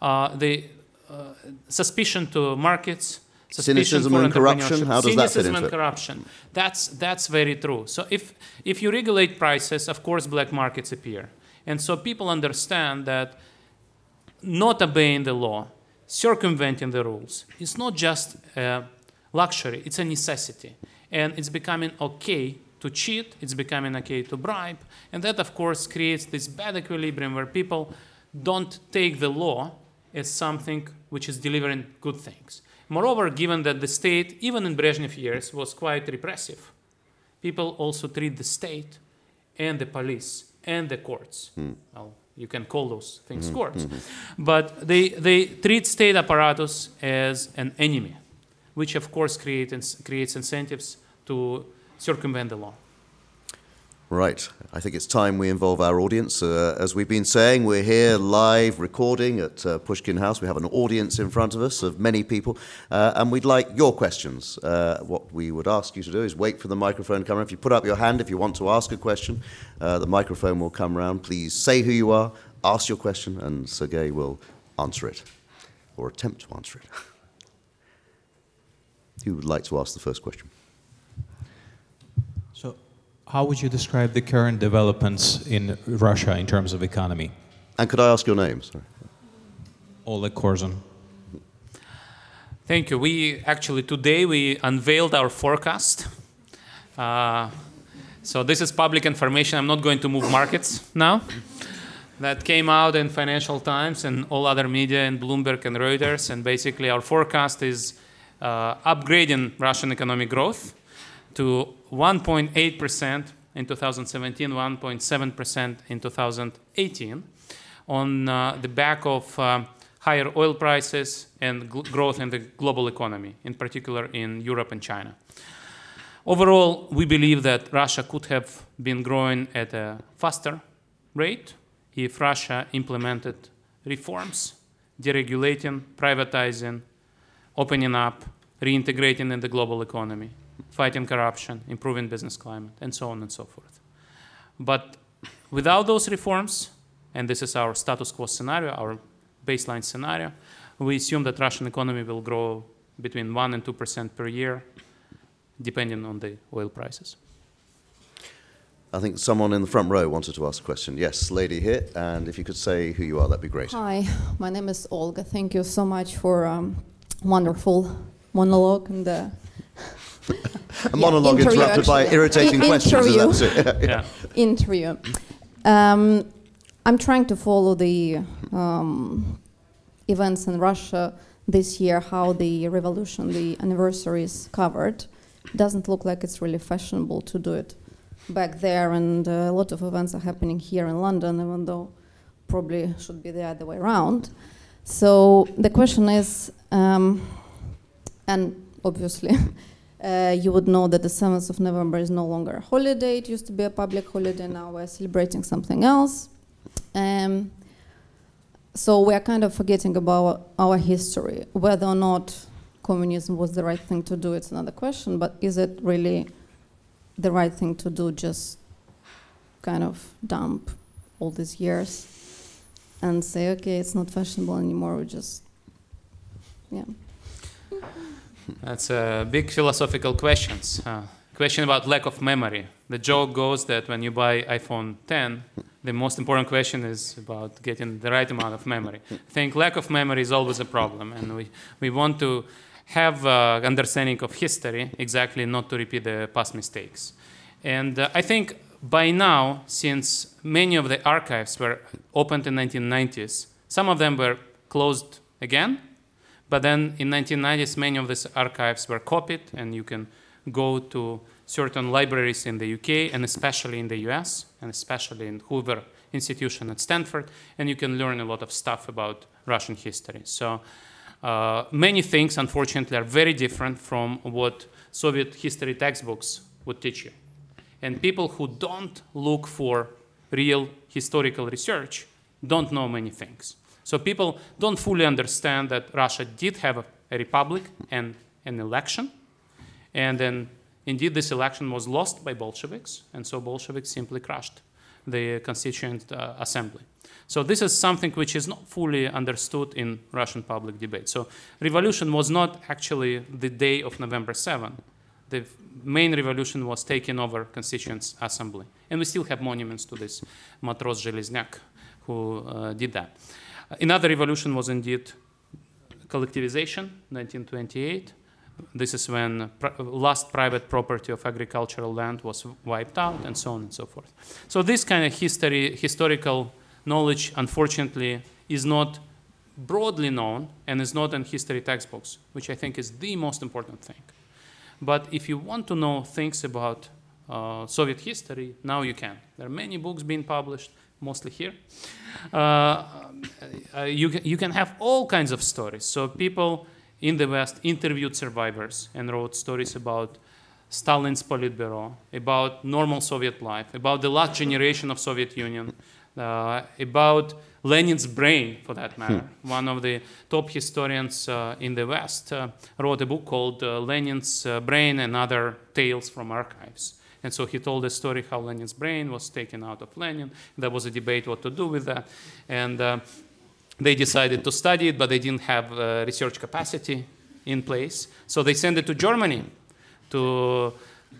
uh, the uh, suspicion to markets, cynicism and corruption? How does that fit into and corruption. That's that's very true. So if if you regulate prices of course black markets appear. And so people understand that not obeying the law circumventing the rules is not just a luxury it's a necessity. And it's becoming okay to cheat it's becoming okay to bribe. And that of course creates this bad equilibrium where people don't take the law as something which is delivering good things Moreover, given that the state, even in Brezhnev years, was quite repressive, people also treat the state and the police and the courts. Mm. Well, you can call those things mm-hmm. courts, mm-hmm. but they, they treat state apparatus as an enemy. which of course create, creates incentives to circumvent the law. Right. I think it's time we involve our audience. Uh, as we've been saying, we're here live recording at uh, Pushkin House. We have an audience in front of us of many people, uh, and we'd like your questions. Uh, what we would ask you to do is wait for the microphone to come around. If you put up your hand if you want to ask a question, uh, the microphone will come around. Please say who you are, ask your question, and Sergey will answer it, or attempt to answer it. Who would like to ask the first question? How would you describe the current developments in Russia in terms of economy? And could I ask your name? Sorry. Oleg Korzun. Thank you. We actually today we unveiled our forecast. Uh, so this is public information. I'm not going to move markets now. That came out in Financial Times and all other media and Bloomberg and Reuters. And basically, our forecast is uh, upgrading Russian economic growth to 1.8% in 2017, 1.7% in 2018, on uh, the back of uh, higher oil prices and growth in the global economy, in particular in Europe and China. Overall, we believe that Russia could have been growing at a faster rate if Russia implemented reforms, deregulating, privatizing, opening up, reintegrating in the global economy fighting corruption, improving business climate, and so on and so forth. But without those reforms, and this is our status quo scenario, our baseline scenario, we assume that Russian economy will grow between 1 and 2% per year, depending on the oil prices. I think someone in the front row wanted to ask a question. Yes, lady here, and if you could say who you are, that'd be great. Hi, my name is Olga. Thank you so much for um, wonderful monologue and the a monologue interview, interrupted actually. by irritating I- questions. Interview. Is that it? yeah. interview. Um, I'm trying to follow the um, events in Russia this year, how the revolution, the anniversary is covered. Doesn't look like it's really fashionable to do it back there, and uh, a lot of events are happening here in London, even though probably should be the other way around. So the question is, um, and obviously. Uh, you would know that the 7th of November is no longer a holiday. It used to be a public holiday. Now we're celebrating something else. Um, so we're kind of forgetting about our history. Whether or not communism was the right thing to do, it's another question. But is it really the right thing to do? Just kind of dump all these years and say, okay, it's not fashionable anymore. We just, yeah. That's a big philosophical question. Uh, question about lack of memory. The joke goes that when you buy iPhone 10, the most important question is about getting the right amount of memory. I think lack of memory is always a problem, and we, we want to have uh, understanding of history exactly not to repeat the past mistakes. And uh, I think by now, since many of the archives were opened in 1990s, some of them were closed again but then in 1990s, many of these archives were copied, and you can go to certain libraries in the UK and especially in the US and especially in Hoover Institution at Stanford, and you can learn a lot of stuff about Russian history. So uh, many things, unfortunately, are very different from what Soviet history textbooks would teach you. And people who don't look for real historical research don't know many things. So people don't fully understand that Russia did have a, a republic and an election. And then indeed this election was lost by Bolsheviks, and so Bolsheviks simply crushed the Constituent uh, Assembly. So this is something which is not fully understood in Russian public debate. So revolution was not actually the day of November 7. The main revolution was taking over Constituent Assembly. And we still have monuments to this Matros Zhelezniak who uh, did that. Another revolution was indeed collectivization, 1928. This is when last private property of agricultural land was wiped out, and so on and so forth. So this kind of history, historical knowledge, unfortunately, is not broadly known and is not in history textbooks, which I think is the most important thing. But if you want to know things about uh, Soviet history, now you can. There are many books being published mostly here, uh, uh, you, can, you can have all kinds of stories. So people in the West interviewed survivors and wrote stories about Stalin's Politburo, about normal Soviet life, about the last generation of Soviet Union, uh, about Lenin's brain, for that matter. Hmm. One of the top historians uh, in the West uh, wrote a book called uh, Lenin's Brain and Other Tales from Archives. And so he told the story how Lenin's brain was taken out of Lenin. There was a debate what to do with that. And uh, they decided to study it, but they didn't have research capacity in place. So they sent it to Germany, to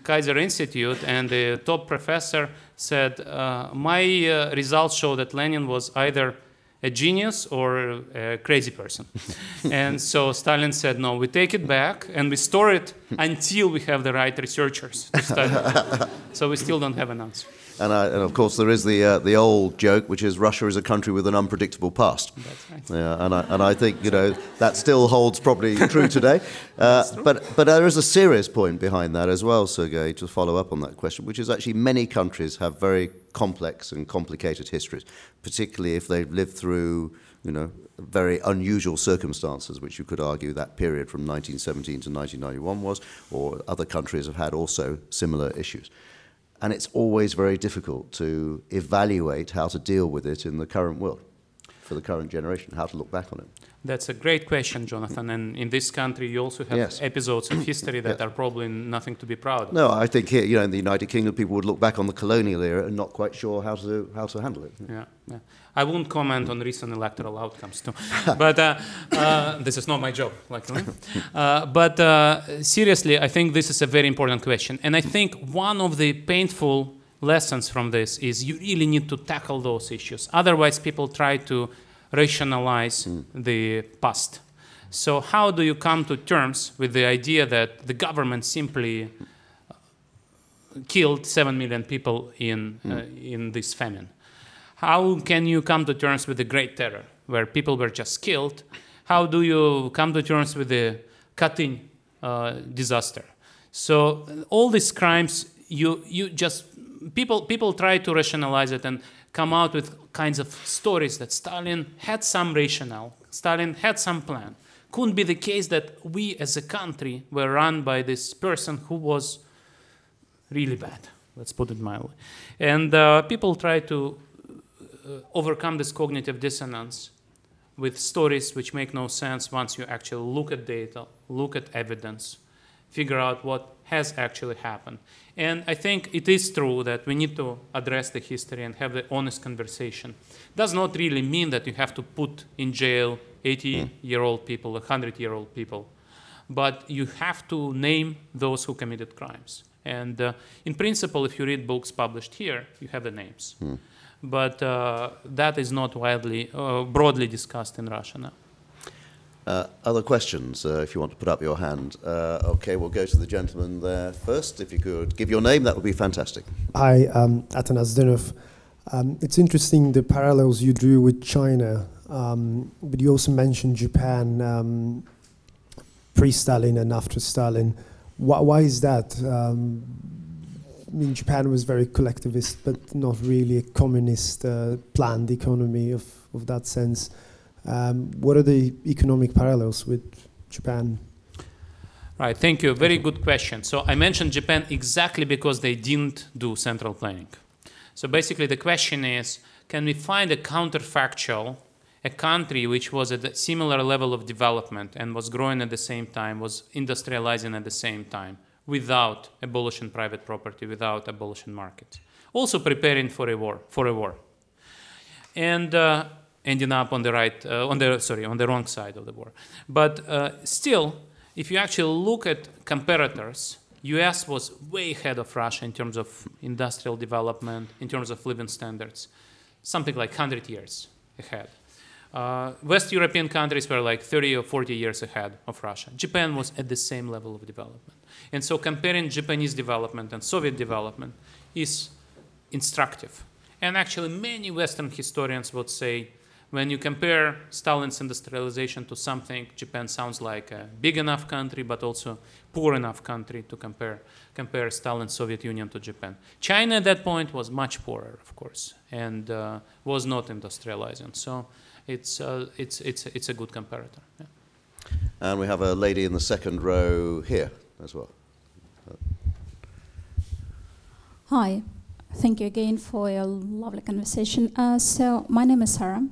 Kaiser Institute, and the top professor said, uh, My uh, results show that Lenin was either a genius or a crazy person. and so Stalin said, No, we take it back and we store it until we have the right researchers to study it. so we still don't have an answer. And, I, and, of course, there is the uh, the old joke, which is Russia is a country with an unpredictable past. That's right. Yeah, and I, and I think you know that still holds probably true today. Uh, but but there is a serious point behind that as well, Sergei. To follow up on that question, which is actually many countries have very complex and complicated histories, particularly if they've lived through you know very unusual circumstances, which you could argue that period from 1917 to 1991 was, or other countries have had also similar issues and it's always very difficult to evaluate how to deal with it in the current world for the current generation, how to look back on it. That's a great question, Jonathan. And in this country, you also have yes. episodes of history that are probably nothing to be proud of. No, I think here, you know, in the United Kingdom, people would look back on the colonial era and not quite sure how to how to handle it. Yeah, yeah. I won't comment on recent electoral outcomes too, but uh, uh, this is not my job, luckily. Uh, but uh, seriously, I think this is a very important question, and I think one of the painful lessons from this is you really need to tackle those issues. Otherwise, people try to rationalize mm. the past. So, how do you come to terms with the idea that the government simply uh, killed 7 million people in, mm. uh, in this famine? How can you come to terms with the Great Terror, where people were just killed? How do you come to terms with the Katyn uh, disaster? So, all these crimes, you, you just people, people try to rationalize it and come out with kinds of stories that Stalin had some rationale, Stalin had some plan. Couldn't be the case that we as a country were run by this person who was really bad, let's put it mildly. And uh, people try to uh, overcome this cognitive dissonance with stories which make no sense once you actually look at data, look at evidence, figure out what has actually happened. And I think it is true that we need to address the history and have the honest conversation. Does not really mean that you have to put in jail 80 year old people, 100 year old people, but you have to name those who committed crimes. And uh, in principle, if you read books published here, you have the names. Mm. But uh, that is not widely, uh, broadly discussed in Russia now. Uh, other questions, uh, if you want to put up your hand. Uh, okay, we'll go to the gentleman there first. If you could give your name, that would be fantastic. Hi, um, Atanas Denov. Um, it's interesting the parallels you drew with China, um, but you also mentioned Japan um, pre Stalin and after Stalin. Why, why is that? Um, I mean, Japan was very collectivist, but not really a communist uh, planned economy of, of that sense. Um, what are the economic parallels with Japan? Right, thank you. Very good question. So I mentioned Japan exactly because they didn't do central planning. So basically, the question is can we find a counterfactual, a country which was at a similar level of development and was growing at the same time, was industrializing at the same time, without abolishing private property, without abolishing markets, also preparing for a war, for a war. And uh, ending up on the right, uh, on the sorry, on the wrong side of the war. But uh, still, if you actually look at comparators, U.S. was way ahead of Russia in terms of industrial development, in terms of living standards, something like 100 years ahead. Uh, West European countries were like 30 or 40 years ahead of Russia. Japan was at the same level of development. And so comparing Japanese development and Soviet development is instructive. And actually, many Western historians would say when you compare Stalin's industrialization to something, Japan sounds like a big enough country, but also poor enough country to compare compare Stalin's Soviet Union to Japan. China at that point was much poorer, of course, and uh, was not industrializing. So it's uh, it's it's it's a good comparator. Yeah. And we have a lady in the second row here as well. Hi, thank you again for your lovely conversation. Uh, so my name is Sarah.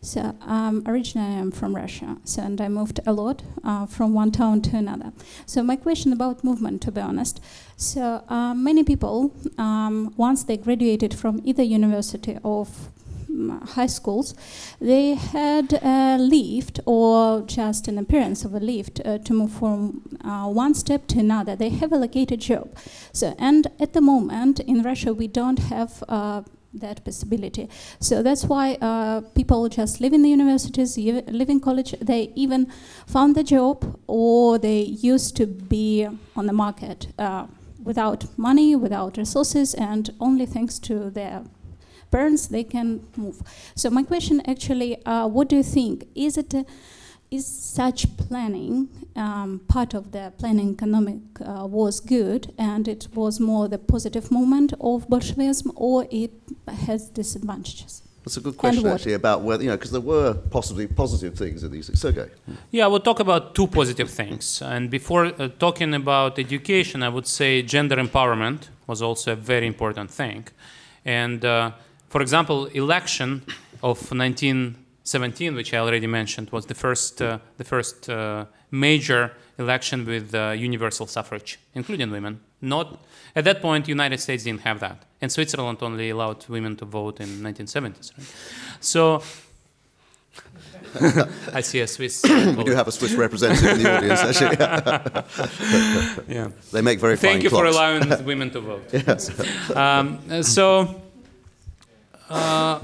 So um, originally I'm from Russia, so and I moved a lot uh, from one town to another. So my question about movement, to be honest. So uh, many people, um, once they graduated from either university or high schools, they had a lift or just an appearance of a lift uh, to move from uh, one step to another. They have a located job. So, and at the moment in Russia, we don't have uh, that possibility. So that's why uh, people just live in the universities, in college. They even found the job, or they used to be on the market uh, without money, without resources, and only thanks to their parents, they can move. So my question actually, uh, what do you think? Is it a, is such planning um, part of the planning economic uh, was good and it was more the positive moment of Bolshevism or it has disadvantages? That's a good question, actually, about whether, you know, because there were possibly positive things in these things. Sergey. Yeah, we'll talk about two positive things. And before uh, talking about education, I would say gender empowerment was also a very important thing. And uh, for example, election of 1917, which I already mentioned, was the first, uh, the first uh, major election with uh, universal suffrage, including women. Not at that point, the United States didn't have that, and Switzerland only allowed women to vote in 1970s. Right? So. I see a Swiss. we do have a Swiss representative in the audience, actually. yeah. They make very Thank you clocks. for allowing women to vote. Um, so, uh,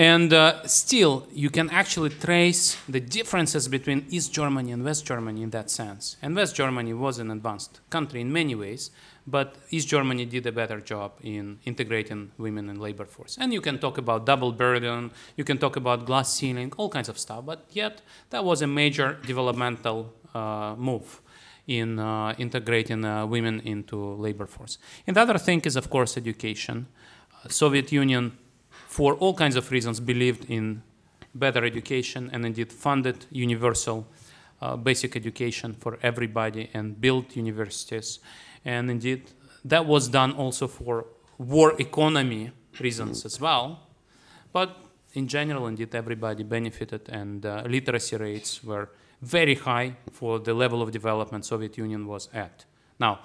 and uh, still, you can actually trace the differences between East Germany and West Germany in that sense. And West Germany was an advanced country in many ways, but East Germany did a better job in integrating women in labor force. And you can talk about double burden, you can talk about glass ceiling, all kinds of stuff. But yet, that was a major developmental uh, move in uh, integrating uh, women into labor force. And the other thing is, of course, education. Soviet Union for all kinds of reasons, believed in better education and indeed funded universal uh, basic education for everybody and built universities. And indeed, that was done also for war economy reasons as well. But in general, indeed, everybody benefited, and uh, literacy rates were very high for the level of development Soviet Union was at. Now,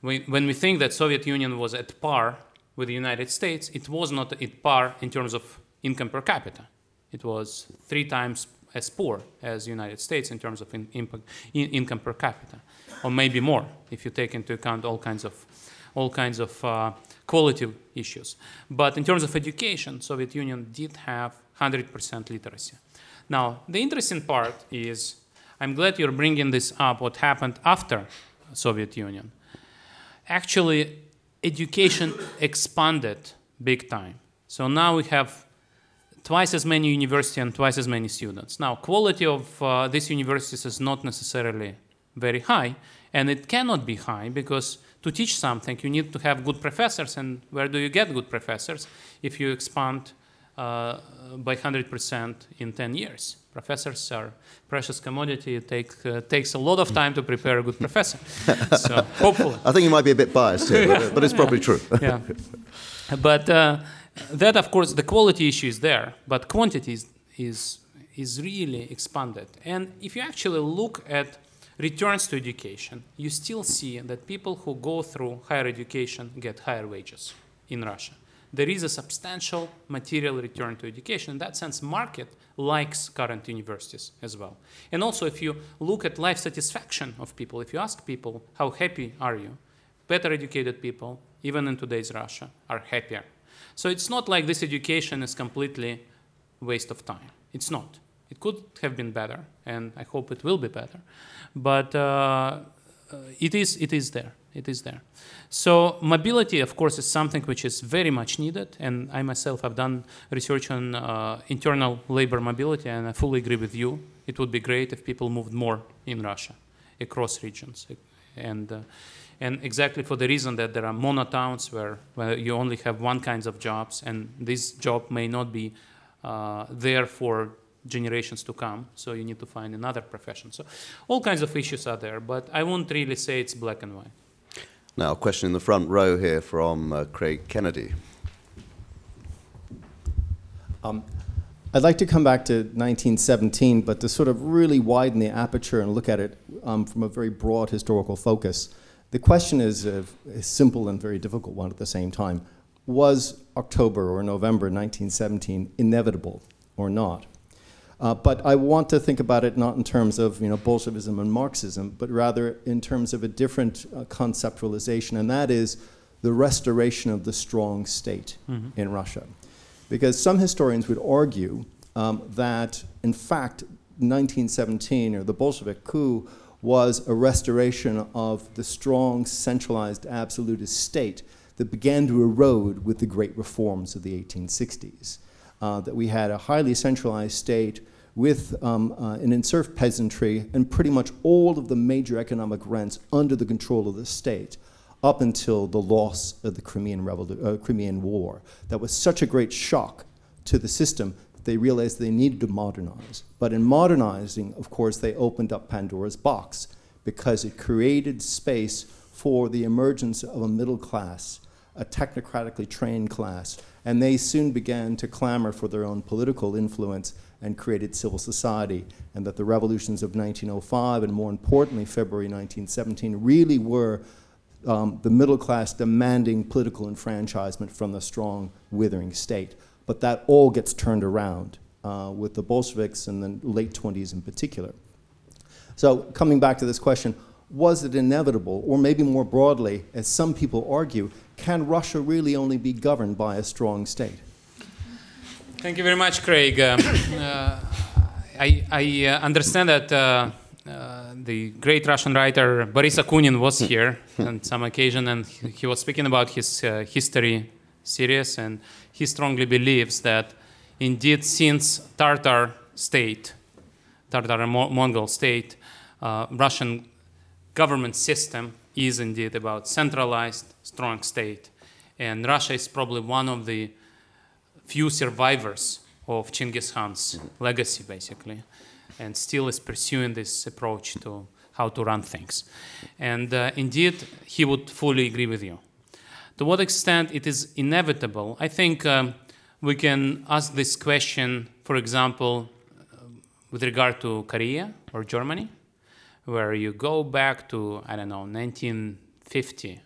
when we think that Soviet Union was at par with the United States, it was not at par in terms of income per capita. It was three times as poor as the United States in terms of in, in, income per capita, or maybe more if you take into account all kinds of all kinds of uh, quality issues. But in terms of education, Soviet Union did have 100% literacy. Now, the interesting part is, I'm glad you're bringing this up. What happened after Soviet Union? Actually, education expanded big time. So now we have twice as many universities and twice as many students. Now, quality of uh, these universities is not necessarily very high, and it cannot be high because to teach something you need to have good professors, and where do you get good professors if you expand uh, by 100% in 10 years? Professors are precious commodity. It take, uh, takes a lot of time to prepare a good professor. so hopefully. I think you might be a bit biased here, but, but it's probably true. yeah. But uh, that, of course, the quality issue is there, but quantity is, is, is really expanded. And if you actually look at returns to education, you still see that people who go through higher education get higher wages in Russia there is a substantial material return to education. In that sense, market likes current universities as well. And also, if you look at life satisfaction of people, if you ask people, how happy are you? Better educated people, even in today's Russia, are happier. So it's not like this education is completely waste of time. It's not. It could have been better, and I hope it will be better. But uh, it, is, it is there it is there. So mobility, of course, is something which is very much needed, and I myself have done research on uh, internal labor mobility, and I fully agree with you. It would be great if people moved more in Russia, across regions, and uh, and exactly for the reason that there are monotowns where, where you only have one kinds of jobs, and this job may not be uh, there for generations to come. So you need to find another profession. So all kinds of issues are there, but I won't really say it's black and white. Now, a question in the front row here from uh, Craig Kennedy. Um, I'd like to come back to 1917, but to sort of really widen the aperture and look at it um, from a very broad historical focus. The question is a, a, simple and very difficult one at the same time. Was October or November 1917 inevitable or not? Uh, but I want to think about it not in terms of you know, Bolshevism and Marxism, but rather in terms of a different uh, conceptualization, and that is the restoration of the strong state mm-hmm. in Russia. Because some historians would argue um, that, in fact, 1917 or the Bolshevik coup was a restoration of the strong, centralized, absolutist state that began to erode with the great reforms of the 1860s. Uh, that we had a highly centralized state with um, uh, an inserf peasantry and pretty much all of the major economic rents under the control of the state up until the loss of the Crimean, uh, Crimean War. That was such a great shock to the system that they realized they needed to modernize. But in modernizing, of course, they opened up Pandora's box because it created space for the emergence of a middle class, a technocratically trained class, and they soon began to clamor for their own political influence and created civil society, and that the revolutions of 1905 and more importantly February 1917 really were um, the middle class demanding political enfranchisement from the strong, withering state. But that all gets turned around uh, with the Bolsheviks in the late 20s in particular. So, coming back to this question, was it inevitable, or maybe more broadly, as some people argue, can Russia really only be governed by a strong state? Thank you very much, Craig. Um, uh, I, I uh, understand that uh, uh, the great Russian writer Boris Akunin was here on some occasion, and he, he was speaking about his uh, history series, and he strongly believes that indeed, since Tartar state, Tartar Mongol state, uh, Russian government system is indeed about centralized, strong state, and Russia is probably one of the few survivors of Genghis Khan's legacy, basically and still is pursuing this approach to how to run things. And uh, indeed, he would fully agree with you. To what extent it is inevitable, I think um, we can ask this question, for example, uh, with regard to Korea or Germany, where you go back to, I don't know, 1950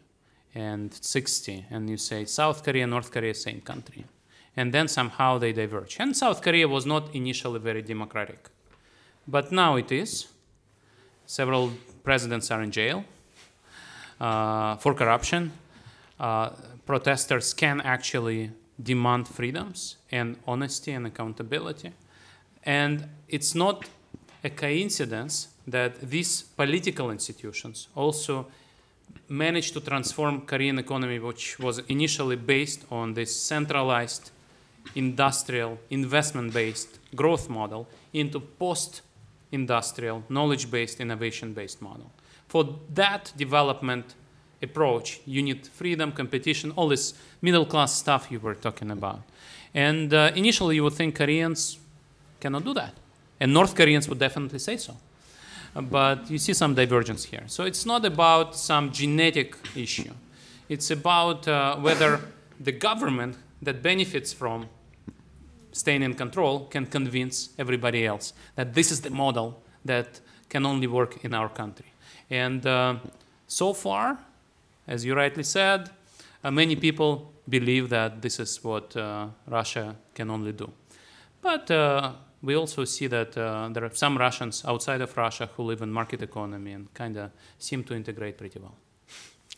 and 60, and you say South Korea, North Korea, same country. And then somehow they diverge. And South Korea was not initially very democratic but now it is. Several presidents are in jail uh, for corruption. Uh, protesters can actually demand freedoms and honesty and accountability. And it's not a coincidence that these political institutions also managed to transform Korean economy, which was initially based on this centralized, industrial, investment-based growth model, into post industrial, knowledge based, innovation based model. For that development approach, you need freedom, competition, all this middle class stuff you were talking about. And uh, initially, you would think Koreans cannot do that. And North Koreans would definitely say so. But you see some divergence here. So it's not about some genetic issue, it's about uh, whether the government that benefits from staying in control can convince everybody else that this is the model that can only work in our country. And uh, so far, as you rightly said, uh, many people believe that this is what uh, Russia can only do. But uh, we also see that uh, there are some Russians outside of Russia who live in market economy and kind of seem to integrate pretty well.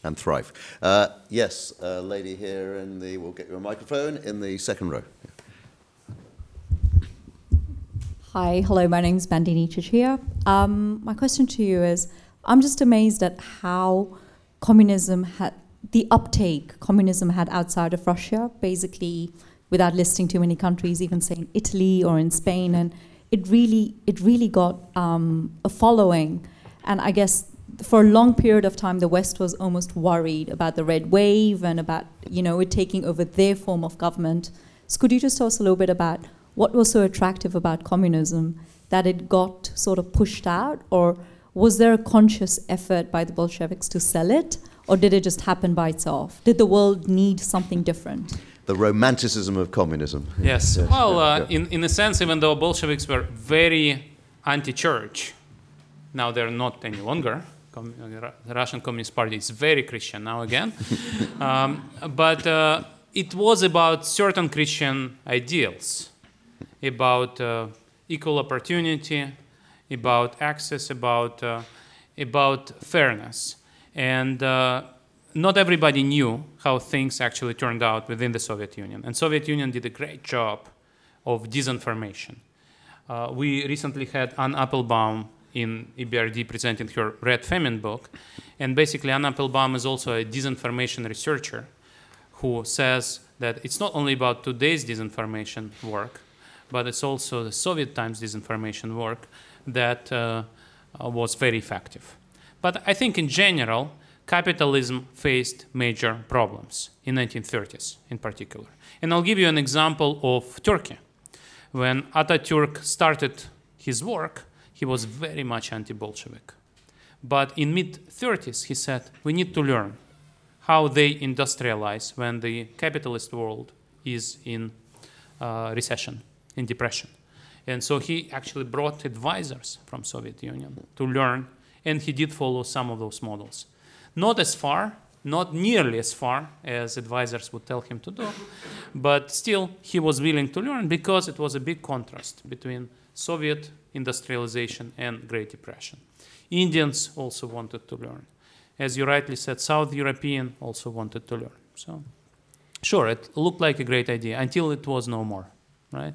And thrive. Uh, yes, lady here in the, we'll get you a microphone in the second row. Hi, hello, my name is Bandini Chichia. Um, my question to you is I'm just amazed at how communism had, the uptake communism had outside of Russia, basically without listing too many countries, even saying Italy or in Spain, and it really, it really got um, a following. And I guess for a long period of time, the West was almost worried about the red wave and about, you know, it taking over their form of government. So could you just tell us a little bit about what was so attractive about communism that it got sort of pushed out, or was there a conscious effort by the Bolsheviks to sell it, or did it just happen by itself? Did the world need something different? The romanticism of communism. Yes. Well, uh, yeah. in, in a sense, even though Bolsheviks were very anti church, now they're not any longer. Com- uh, the Russian Communist Party is very Christian now again. um, but uh, it was about certain Christian ideals, about uh, equal opportunity, about access, about, uh, about fairness. And uh, not everybody knew how things actually turned out within the Soviet Union. And Soviet Union did a great job of disinformation. Uh, we recently had Anne Applebaum in EBRD presenting her Red Famine book. And basically, Anne Applebaum is also a disinformation researcher who says that it's not only about today's disinformation work, but it's also the Soviet times disinformation work that uh, was very effective. But I think in general, capitalism faced major problems in 1930s in particular. And I'll give you an example of Turkey. When Ataturk started his work, he was very much anti-Bolshevik. But in mid 30s, he said, we need to learn how they industrialize when the capitalist world is in uh, recession, in depression. And so he actually brought advisors from Soviet Union to learn, and he did follow some of those models. Not as far, not nearly as far as advisors would tell him to do, but still he was willing to learn because it was a big contrast between Soviet industrialization and Great Depression. Indians also wanted to learn. As you rightly said, South European also wanted to learn. So, sure, it looked like a great idea until it was no more, right?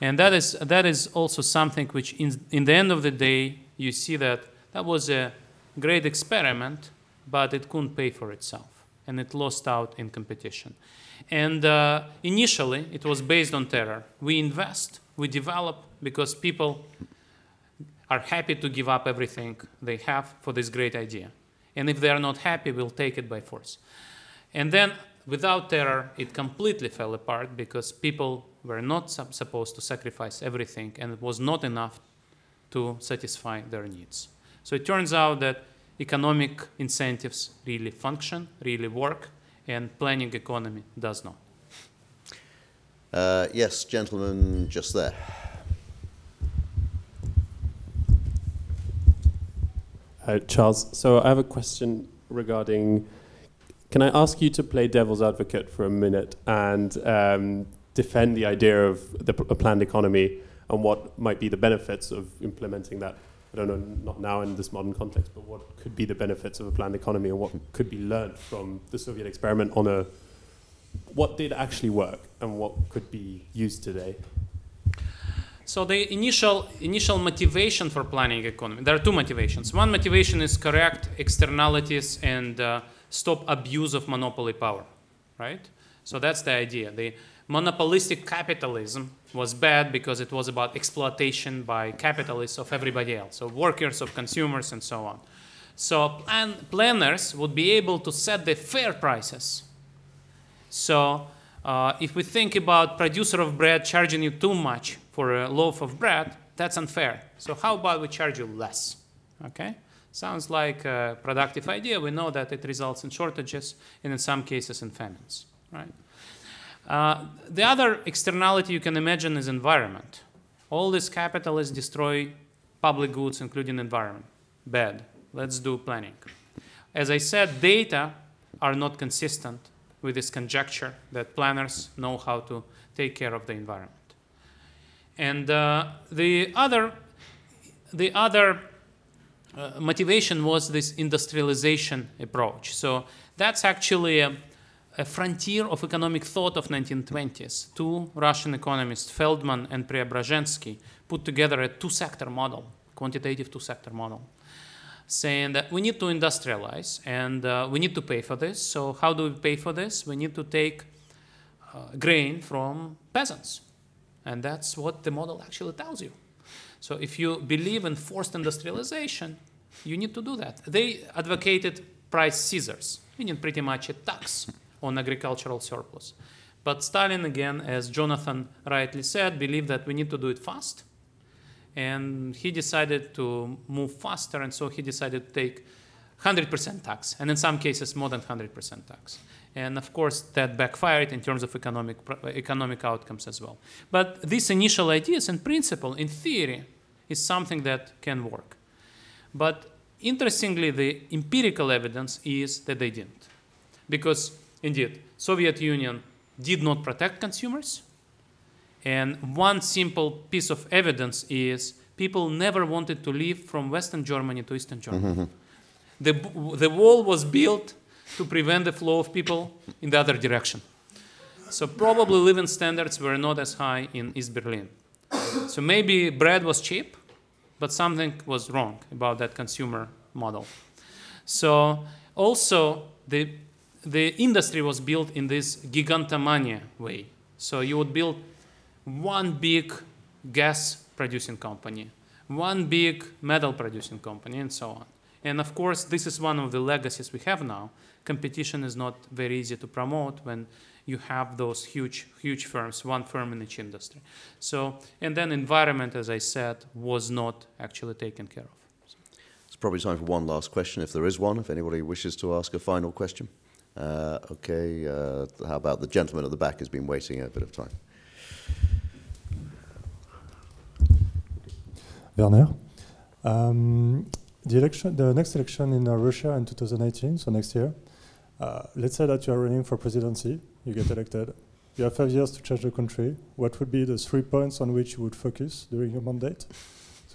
And that is that is also something which, in in the end of the day, you see that that was a great experiment, but it couldn't pay for itself, and it lost out in competition. And uh, initially, it was based on terror. We invest, we develop because people are happy to give up everything they have for this great idea. And if they are not happy, we'll take it by force. And then, without terror, it completely fell apart because people were not sup- supposed to sacrifice everything, and it was not enough to satisfy their needs. So it turns out that economic incentives really function, really work, and planning economy does not. Uh, yes, gentlemen, just there. Uh, Charles, so I have a question regarding. Can I ask you to play devil's advocate for a minute and um, defend the idea of the, a planned economy and what might be the benefits of implementing that? I don't know, not now in this modern context, but what could be the benefits of a planned economy and what could be learned from the Soviet experiment on a what did actually work and what could be used today? So the initial initial motivation for planning economy. There are two motivations. One motivation is correct externalities and uh, stop abuse of monopoly power, right? So that's the idea. The monopolistic capitalism was bad because it was about exploitation by capitalists of everybody else, of workers, of consumers, and so on. So plan- planners would be able to set the fair prices. So uh, if we think about producer of bread charging you too much for a loaf of bread, that's unfair. So how about we charge you less? Okay? Sounds like a productive idea. We know that it results in shortages and in some cases in famines, right? Uh, the other externality you can imagine is environment. All these capitalists destroy public goods, including environment. Bad. Let's do planning. As I said, data are not consistent with this conjecture that planners know how to take care of the environment. And uh, the other, the other uh, motivation was this industrialization approach. So that's actually a, a frontier of economic thought of 1920s. Two Russian economists, Feldman and Preobrazhensky, put together a two-sector model, quantitative two-sector model, saying that we need to industrialize and uh, we need to pay for this. So how do we pay for this? We need to take uh, grain from peasants. And that's what the model actually tells you. So if you believe in forced industrialization, you need to do that. They advocated price scissors, meaning pretty much a tax on agricultural surplus. But Stalin, again, as Jonathan rightly said, believed that we need to do it fast. And he decided to move faster, and so he decided to take 100% tax, and in some cases, more than 100% tax. And of course, that backfired in terms of economic, economic outcomes as well. But these initial ideas and principle, in theory, is something that can work. But interestingly, the empirical evidence is that they didn't. Because indeed, Soviet Union did not protect consumers. And one simple piece of evidence is people never wanted to leave from Western Germany to Eastern Germany. Mm-hmm. The, the wall was built to prevent the flow of people in the other direction. So probably living standards were not as high in East Berlin. So maybe bread was cheap, but something was wrong about that consumer model. So also the the industry was built in this gigantomania way. So you would build one big gas producing company, one big metal producing company, and so on. And of course, this is one of the legacies we have now. Competition is not very easy to promote when you have those huge, huge firms, one firm in each industry. So, and then environment, as I said, was not actually taken care of. It's probably time for one last question, if there is one, if anybody wishes to ask a final question. Uh, okay, uh, how about the gentleman at the back has been waiting a bit of time. Werner, um, the election, the next election in uh, Russia in 2018, so next year. Uh, let's say that you are running for presidency, you get elected. You have five years to change the country. What would be the three points on which you would focus during your mandate?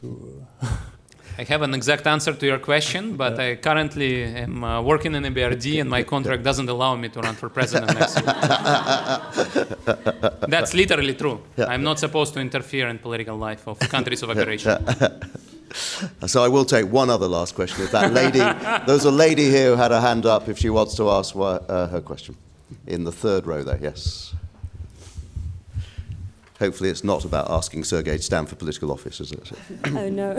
To, I have an exact answer to your question, but yeah. I currently am uh, working in EBRD and my contract doesn't allow me to run for president next year. That's literally true. I'm not supposed to interfere in political life of countries of aggression. so I will take one other last question. If that lady, there's a lady here who had her hand up if she wants to ask uh, her question. In the third row there, yes. Hopefully, it's not about asking Sergei to stand for political office, is it? oh, no.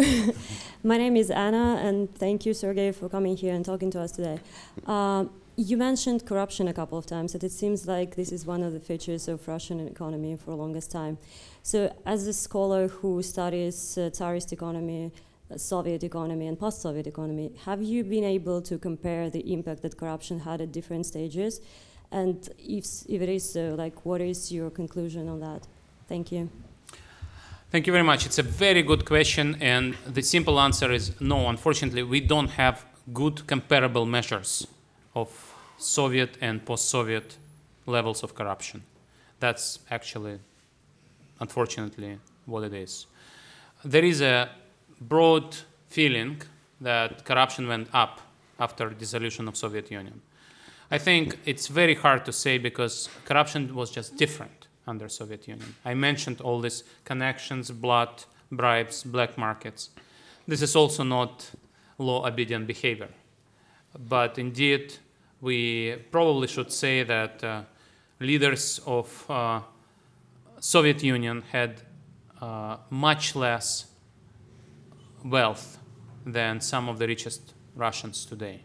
My name is Anna, and thank you, Sergei, for coming here and talking to us today. Uh, you mentioned corruption a couple of times, and it seems like this is one of the features of Russian economy for the longest time. So, as a scholar who studies uh, Tsarist economy, uh, Soviet economy, and post-Soviet economy, have you been able to compare the impact that corruption had at different stages? And if, if it is so, like, what is your conclusion on that? Thank you. Thank you very much. It's a very good question, and the simple answer is no. Unfortunately, we don't have good comparable measures of Soviet and post Soviet levels of corruption. That's actually, unfortunately, what it is. There is a broad feeling that corruption went up after dissolution of Soviet Union. I think it's very hard to say because corruption was just different under Soviet Union. I mentioned all these connections, blood, bribes, black markets. This is also not law-obedient behavior. But indeed, we probably should say that uh, leaders of uh, Soviet Union had uh, much less wealth than some of the richest Russians today.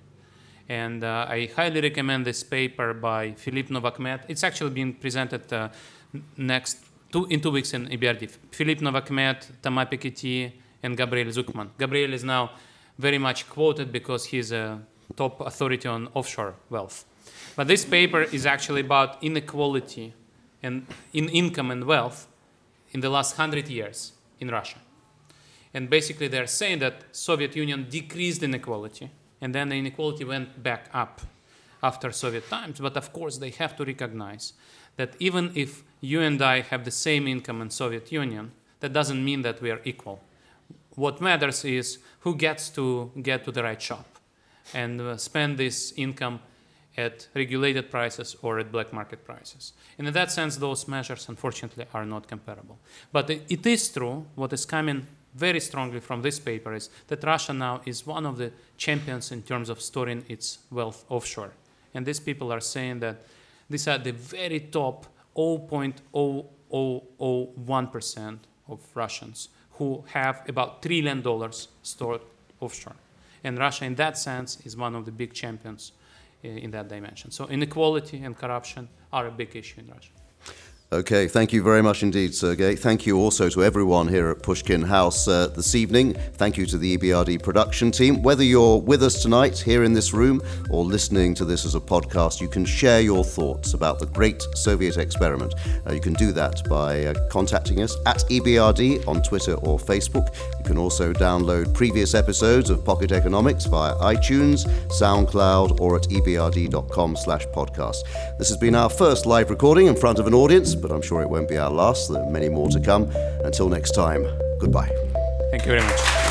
And uh, I highly recommend this paper by Filip Novokmet. It's actually been presented uh, next two, in two weeks in EBRD. Filip Novokmet, Thomas Piketty, and Gabriel Zucman. Gabriel is now very much quoted because he's a top authority on offshore wealth. But this paper is actually about inequality and in income and wealth in the last hundred years in Russia. And basically, they're saying that Soviet Union decreased inequality, and then the inequality went back up after Soviet times. But of course, they have to recognize that even if you and I have the same income in Soviet Union, that doesn't mean that we are equal. What matters is who gets to get to the right shop and uh, spend this income at regulated prices or at black market prices. And in that sense, those measures, unfortunately, are not comparable. But it is true, what is coming very strongly from this paper is that Russia now is one of the champions in terms of storing its wealth offshore. And these people are saying that these are the very top 0.0001% of Russians who have about trillion dollars stored offshore. And Russia, in that sense, is one of the big champions eh, in that dimension. So inequality and corruption are a big issue in Russia. Okay, thank you very much indeed, Sergey. Thank you also to everyone here at Pushkin House uh, this evening. Thank you to the EBRD production team. Whether you're with us tonight here in this room or listening to this as a podcast, you can share your thoughts about the great Soviet experiment. Uh, you can do that by uh, contacting us at EBRD on Twitter or Facebook. You can also download previous episodes of Pocket Economics via iTunes, SoundCloud, or at ebrd.com slash podcast. This has been our first live recording in front of an audience but I'm sure it won't be our last. There are many more to come. Until next time, goodbye. Thank you very much.